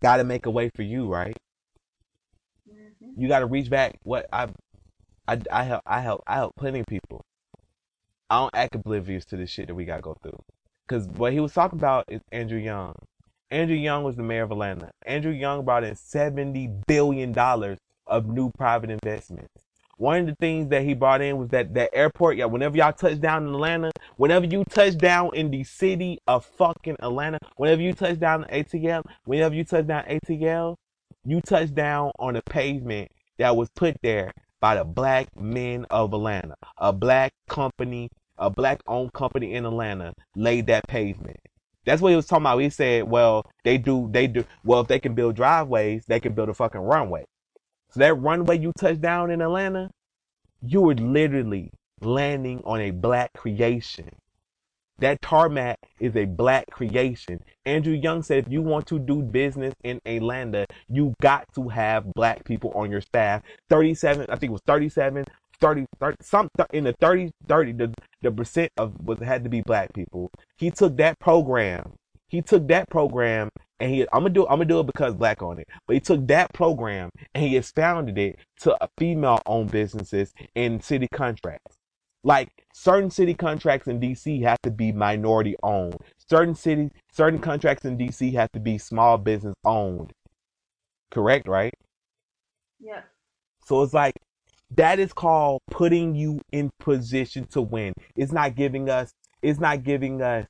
Speaker 3: gotta make a way for you, right? Mm-hmm. You gotta reach back. What I, I, I help, I help, I help plenty of people. I don't act oblivious to the shit that we gotta go through. Cause what he was talking about is Andrew Young. Andrew Young was the mayor of Atlanta. Andrew Young brought in seventy billion dollars of new private investments. One of the things that he brought in was that that airport. Yeah, whenever y'all touch down in Atlanta, whenever you touch down in the city of fucking Atlanta, whenever you touch down ATL, whenever you touch down ATL, you touch down on a pavement that was put there by the black men of Atlanta. A black company, a black owned company in Atlanta laid that pavement. That's what he was talking about. He said, well, they do, they do, well, if they can build driveways, they can build a fucking runway. So that runway you touched down in Atlanta, you were literally landing on a black creation. That tarmac is a black creation. Andrew Young said if you want to do business in Atlanta, you got to have black people on your staff. 37, I think it was 37, 30, 30 some in the 30, 30, the, the percent of was had to be black people. He took that program. He took that program and he I'm gonna do I'm gonna do it because black on it. But he took that program and he expounded it to uh, female owned businesses in city contracts. Like certain city contracts in DC have to be minority owned. Certain cities, certain contracts in DC have to be small business owned. Correct, right?
Speaker 2: Yeah.
Speaker 3: So it's like that is called putting you in position to win. It's not giving us it's not giving us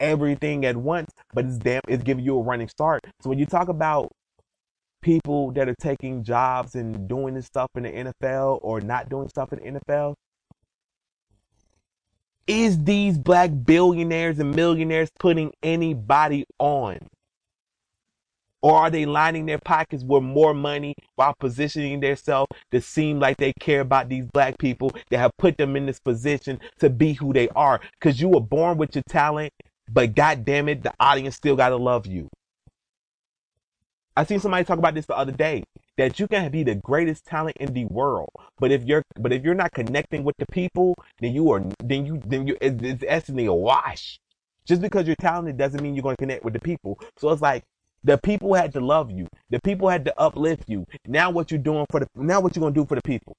Speaker 3: everything at once, but it's damn it's giving you a running start. So when you talk about people that are taking jobs and doing this stuff in the NFL or not doing stuff in the NFL, is these black billionaires and millionaires putting anybody on? Or are they lining their pockets with more money while positioning themselves to seem like they care about these black people that have put them in this position to be who they are? Because you were born with your talent, but god damn it, the audience still gotta love you. I seen somebody talk about this the other day that you can be the greatest talent in the world, but if you're but if you're not connecting with the people, then you are then you then you it's, it's essentially a wash. Just because you're talented doesn't mean you're going to connect with the people. So it's like the people had to love you. The people had to uplift you. Now what you're doing for the now what you're going to do for the people.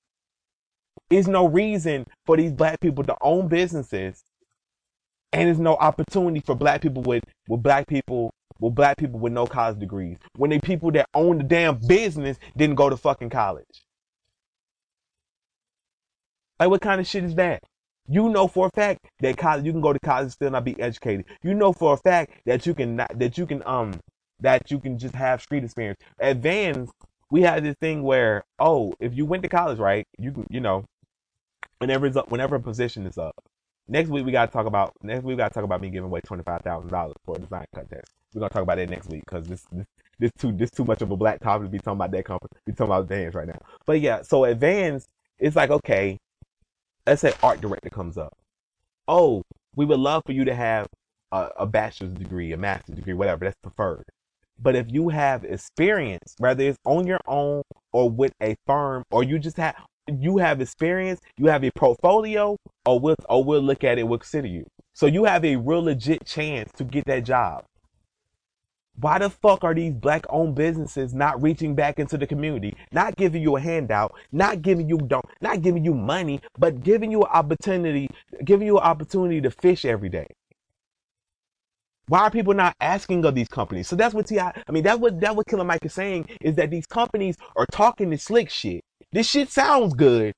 Speaker 3: Is no reason for these black people to own businesses and there's no opportunity for black people with with black people with black people with no college degrees when the people that own the damn business didn't go to fucking college. Like what kind of shit is that? You know for a fact that college you can go to college and still not be educated. You know for a fact that you can not, that you can um that you can just have street experience. At Vans, we had this thing where oh, if you went to college, right, you can you know, whenever it's up, whenever a position is up. Next week we gotta talk about next week we gotta talk about me giving away twenty five thousand dollars for a design contest. We're gonna talk about that next week because this, this this too this too much of a black topic to be talking about that company. Be talking about Vans right now. But yeah, so at Vans, it's like okay, let's say art director comes up. Oh, we would love for you to have a, a bachelor's degree, a master's degree, whatever. That's preferred. But if you have experience, whether it's on your own or with a firm, or you just have you have experience, you have a portfolio, or we'll or we'll look at it, we'll consider you. So you have a real legit chance to get that job. Why the fuck are these black owned businesses not reaching back into the community, not giving you a handout, not giving you don't, not giving you money, but giving you an opportunity, giving you an opportunity to fish every day? Why are people not asking of these companies? So that's what T.I. I mean, that's what that what Killer Mike is saying is that these companies are talking this slick shit. This shit sounds good.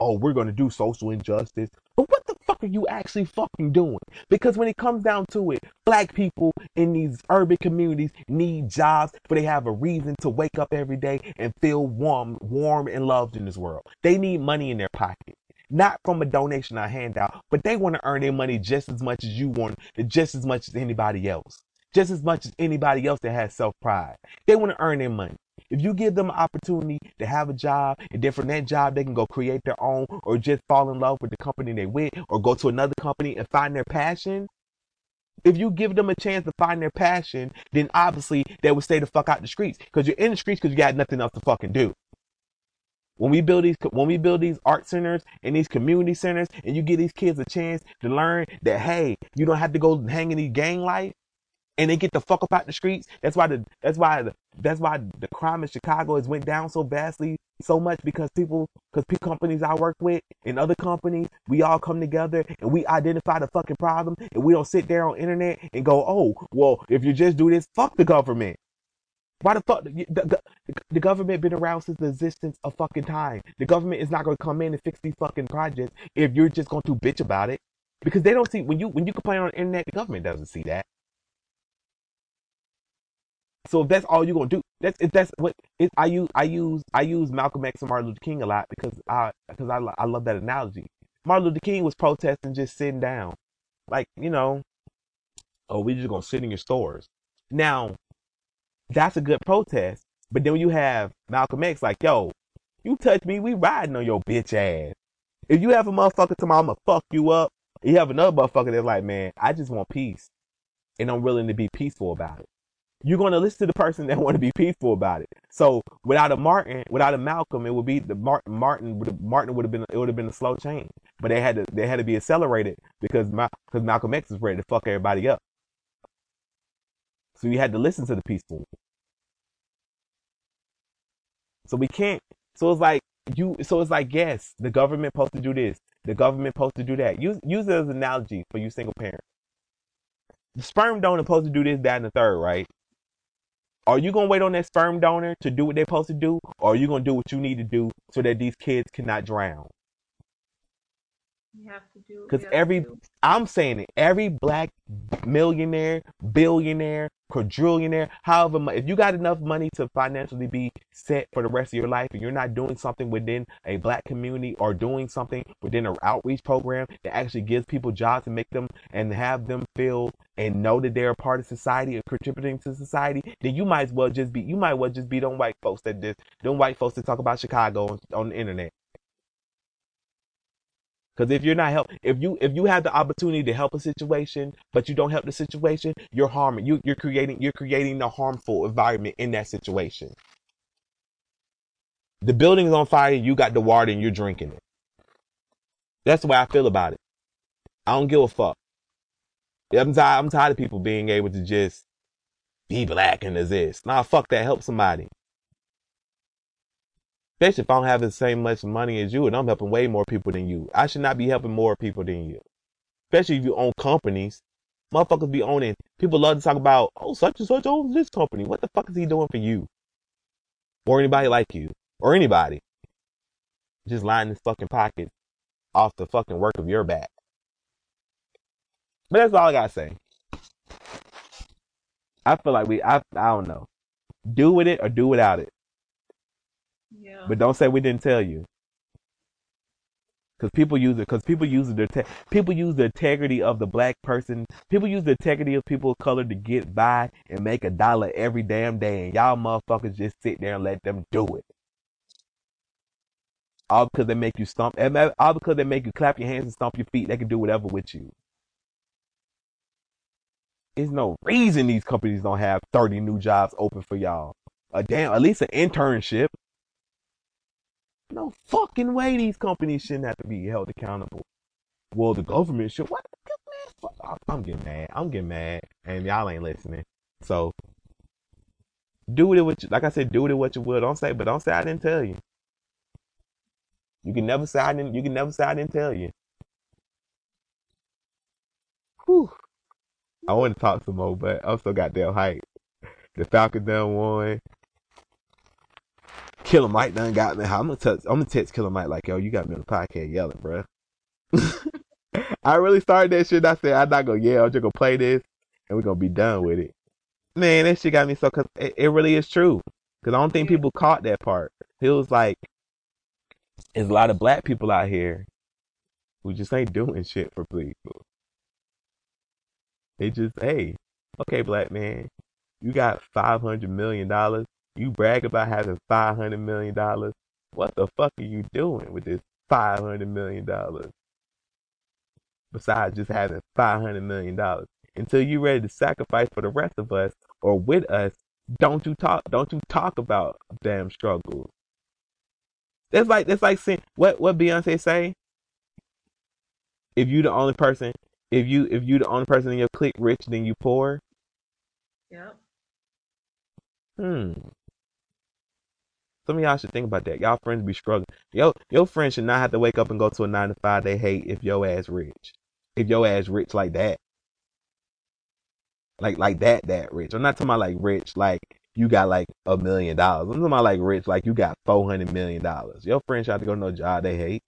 Speaker 3: Oh, we're gonna do social injustice, but what the fuck are you actually fucking doing? Because when it comes down to it, black people in these urban communities need jobs, but they have a reason to wake up every day and feel warm, warm and loved in this world. They need money in their pocket not from a donation or handout, but they want to earn their money just as much as you want, just as much as anybody else, just as much as anybody else that has self pride. They want to earn their money. If you give them an opportunity to have a job, and then from that job they can go create their own, or just fall in love with the company they with, or go to another company and find their passion. If you give them a chance to find their passion, then obviously they would stay the fuck out the streets because you're in the streets because you got nothing else to fucking do. When we build these, when we build these art centers and these community centers, and you give these kids a chance to learn that hey, you don't have to go hang in these gang life, and they get the fuck up out the streets. That's why the that's why the that's why the crime in Chicago has went down so vastly so much because people because companies I work with and other companies we all come together and we identify the fucking problem and we don't sit there on internet and go oh well if you just do this fuck the government Why the fuck? The, the, the government been around since the existence of fucking time. The government is not going to come in and fix these fucking projects if you're just going to bitch about it because they don't see when you when you complain on the internet, the government doesn't see that. So if that's all you're gonna do, that's if that's what I use. I use I use Malcolm X and Martin Luther King a lot because I because I I love that analogy. Martin Luther King was protesting just sitting down, like you know, oh we just gonna sit in your stores. Now, that's a good protest. But then when you have Malcolm X, like yo, you touch me, we riding on your bitch ass. If you have a motherfucker tomorrow, I'm gonna fuck you up. You have another motherfucker that's like, man, I just want peace, and I'm willing to be peaceful about it you're going to listen to the person that want to be peaceful about it. So without a Martin, without a Malcolm, it would be the Martin. Martin would have, Martin would have been it would have been a slow change, but they had to they had to be accelerated because because Malcolm X was ready to fuck everybody up. So you had to listen to the peaceful. So we can't. So it's like you. So it's like yes, the government supposed to do this. The government supposed to do that. Use use it as an analogy for you single parents. The sperm donor supposed to do this, that, and the third, right? Are you gonna wait on that sperm donor to do what they're supposed to do, or are you gonna do what you need to do so that these kids cannot drown?
Speaker 2: You have to do.
Speaker 3: Because every. I'm saying it, every black millionaire, billionaire, quadrillionaire, however much, if you got enough money to financially be set for the rest of your life and you're not doing something within a black community or doing something within an outreach program that actually gives people jobs and make them and have them feel and know that they're a part of society and contributing to society, then you might as well just be, you might as well just be them white folks that just, them white folks that talk about Chicago on, on the internet. Because if you're not help, if you if you have the opportunity to help a situation, but you don't help the situation, you're harming. You you're creating you're creating a harmful environment in that situation. The building's on fire. You got the water and you're drinking it. That's the way I feel about it. I don't give a fuck. I'm tired. I'm tired of people being able to just be black and exist. Nah, fuck that. Help somebody. Especially if I don't have the same much money as you and I'm helping way more people than you. I should not be helping more people than you. Especially if you own companies. Motherfuckers be owning. People love to talk about, oh, such and such owns this company. What the fuck is he doing for you? Or anybody like you. Or anybody. Just lining his fucking pockets off the fucking work of your back. But that's all I gotta say. I feel like we, I, I don't know. Do with it or do without it. But don't say we didn't tell you. Because people use it. Because people use the te- people use the integrity of the black person. People use the integrity of people of color to get by and make a dollar every damn day, and y'all motherfuckers just sit there and let them do it. All because they make you stomp. All because they make you clap your hands and stomp your feet. They can do whatever with you. There's no reason these companies don't have 30 new jobs open for y'all. A damn, at least an internship. No fucking way these companies shouldn't have to be held accountable. Well, the government should. What? Man. I'm getting mad. I'm getting mad, and y'all ain't listening. So, do it what you, like I said, do with it what you will. Don't say, but don't say I didn't tell you. You can never say I didn't. You can never say I didn't tell you. Whew. I want to talk some more, but I'm so goddamn hyped. The Falcons done won. Killer Mike done got me. I'm gonna text. I'm gonna text Killer Mike like, yo, you got me on the podcast yelling, bro. I really started that shit. I said I'm not gonna yell. I'm just gonna play this, and we're gonna be done with it. Man, that shit got me so. Cause it, it really is true. Cause I don't think people caught that part. It was like, there's a lot of black people out here who just ain't doing shit for people. They just, hey, okay, black man, you got five hundred million dollars. You brag about having five hundred million dollars. What the fuck are you doing with this five hundred million dollars? Besides just having five hundred million dollars, until you're ready to sacrifice for the rest of us or with us, don't you talk? Don't you talk about damn struggles? That's like that's like saying what what Beyonce say. If you the only person, if you if you the only person in your clique rich, then you poor.
Speaker 2: Yep.
Speaker 3: Hmm. Some of y'all should think about that. Y'all friends be struggling. Yo, your friends should not have to wake up and go to a nine to five they hate if your ass rich. If your ass rich like that. Like like that that rich. I'm not talking about like rich, like you got like a million dollars. I'm talking about like rich, like you got four hundred million dollars. Your friends try to go to no job they hate.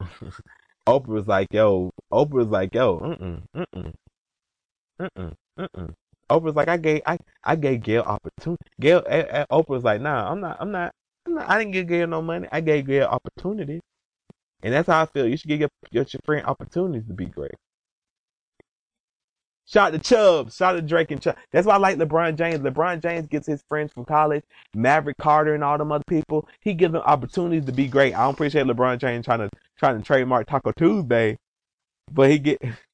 Speaker 3: Oprah was like, yo, Oprah was like, yo, mm-mm, mm-mm, mm-mm, mm-mm. Oprah was like, I gave, I, I gave Gayle opportunity. Gayle, eh, eh, Oprah like, nah, I'm not, I'm not, I'm not, I didn't give Gayle no money. I gave Gayle opportunity. And that's how I feel. You should give your, your, friend opportunities to be great. Shout out to Chubbs. Shout out to Drake and Chubb. That's why I like LeBron James. LeBron James gets his friends from college, Maverick Carter and all them other people. He gives them opportunities to be great. I don't appreciate LeBron James trying to trying to trademark Taco Tuesday, but he get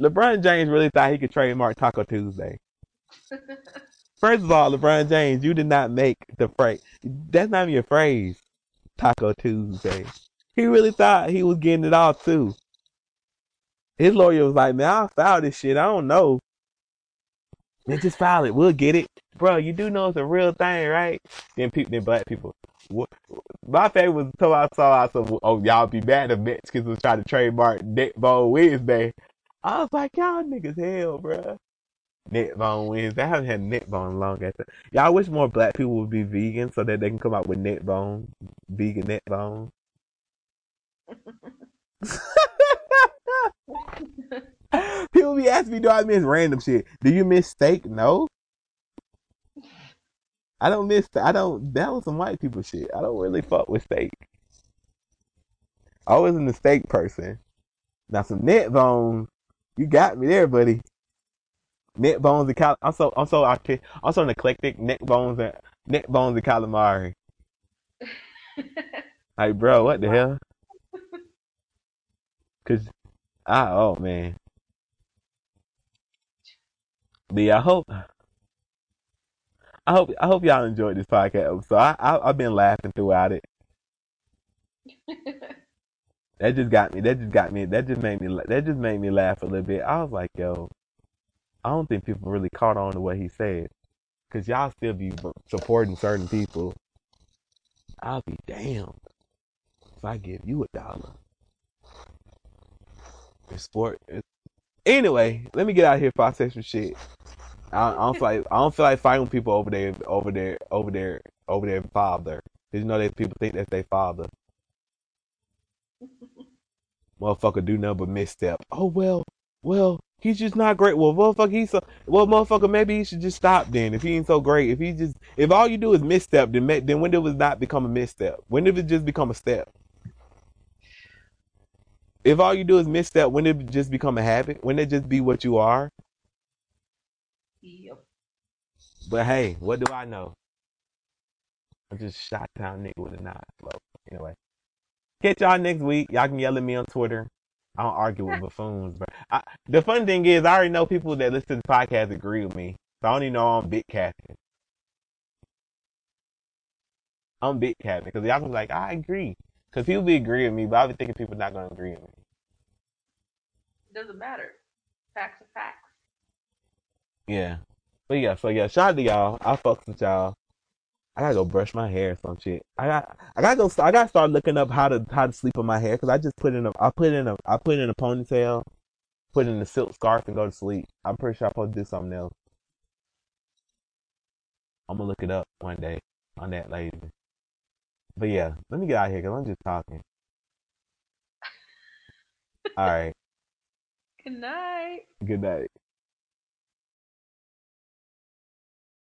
Speaker 3: LeBron James really thought he could trademark Taco Tuesday. First of all, LeBron James, you did not make the phrase. That's not even your phrase. Taco Tuesday. He really thought he was getting it all too. His lawyer was like, "Man, I'll file this shit. I don't know. Man, just file it. We'll get it, bro. You do know it's a real thing, right?" Then people, then black people. My favorite was until I saw out some. Oh, y'all be mad if Mexicans was trying to trademark Neck Bone Wednesday. I was like, y'all niggas hell, bro. Neck Bone Wednesday. I haven't had neck bone long after. Y'all wish more black people would be vegan so that they can come out with neck bone, vegan neck bone. People be asking me, do I miss random shit? Do you miss steak? No. I don't miss. I don't. That was some white people shit. I don't really fuck with steak. I wasn't a steak person. Now some neck bones. You got me there, buddy. Neck bones and cal. I'm so I'm so arti- I'm so eclectic. Neck bones and neck bones and calamari. Like, bro, what the hell? Cause, I oh man. But yeah, I hope, I hope, I hope y'all enjoyed this podcast episode. I, I I've been laughing throughout it. That just got me. That just got me. That just made me. That just made me laugh a little bit. I was like, yo, I don't think people really caught on to what he said, cause y'all still be supporting certain people. I'll be damned if I give you a dollar. It's sport. It's... Anyway, let me get out of here before I say some shit. I, I don't feel like I don't feel like fighting people over there, over there, over there, over their father. 'Cause you know that people think that's their father. Motherfucker do nothing but misstep. Oh well, well he's just not great. Well, motherfucker, he's so well, motherfucker. Maybe he should just stop then. If he ain't so great, if he just if all you do is misstep, then then when did it not become a misstep? When did it just become a step? If all you do is misstep, when did it just become a habit? When did it just be what you are?
Speaker 2: Yep.
Speaker 3: But hey, what do I know? I just shot down nigga with a knife. Anyway. Catch y'all next week. Y'all can yell at me on Twitter. I don't argue with buffoons, but I, the fun thing is I already know people that listen to the podcast agree with me. So I don't know I'm big capping. I'm big capping because y'all can be like, I agree. Because people be agreeing with me, but I be thinking people not gonna agree with me.
Speaker 2: Doesn't matter. Facts are facts.
Speaker 3: Yeah. But yeah, so yeah, shout out to y'all. I fucks with y'all. I gotta go brush my hair or some shit. I got I gotta go I gotta start looking up how to how to sleep on my hair because I just put in a I put in a I put in a ponytail, put in a silk scarf and go to sleep. I'm pretty sure I'm supposed to do something else. I'm gonna look it up one day on that lazy. But yeah, let me get out of here because I'm just talking. All right.
Speaker 2: Good night.
Speaker 3: Good night.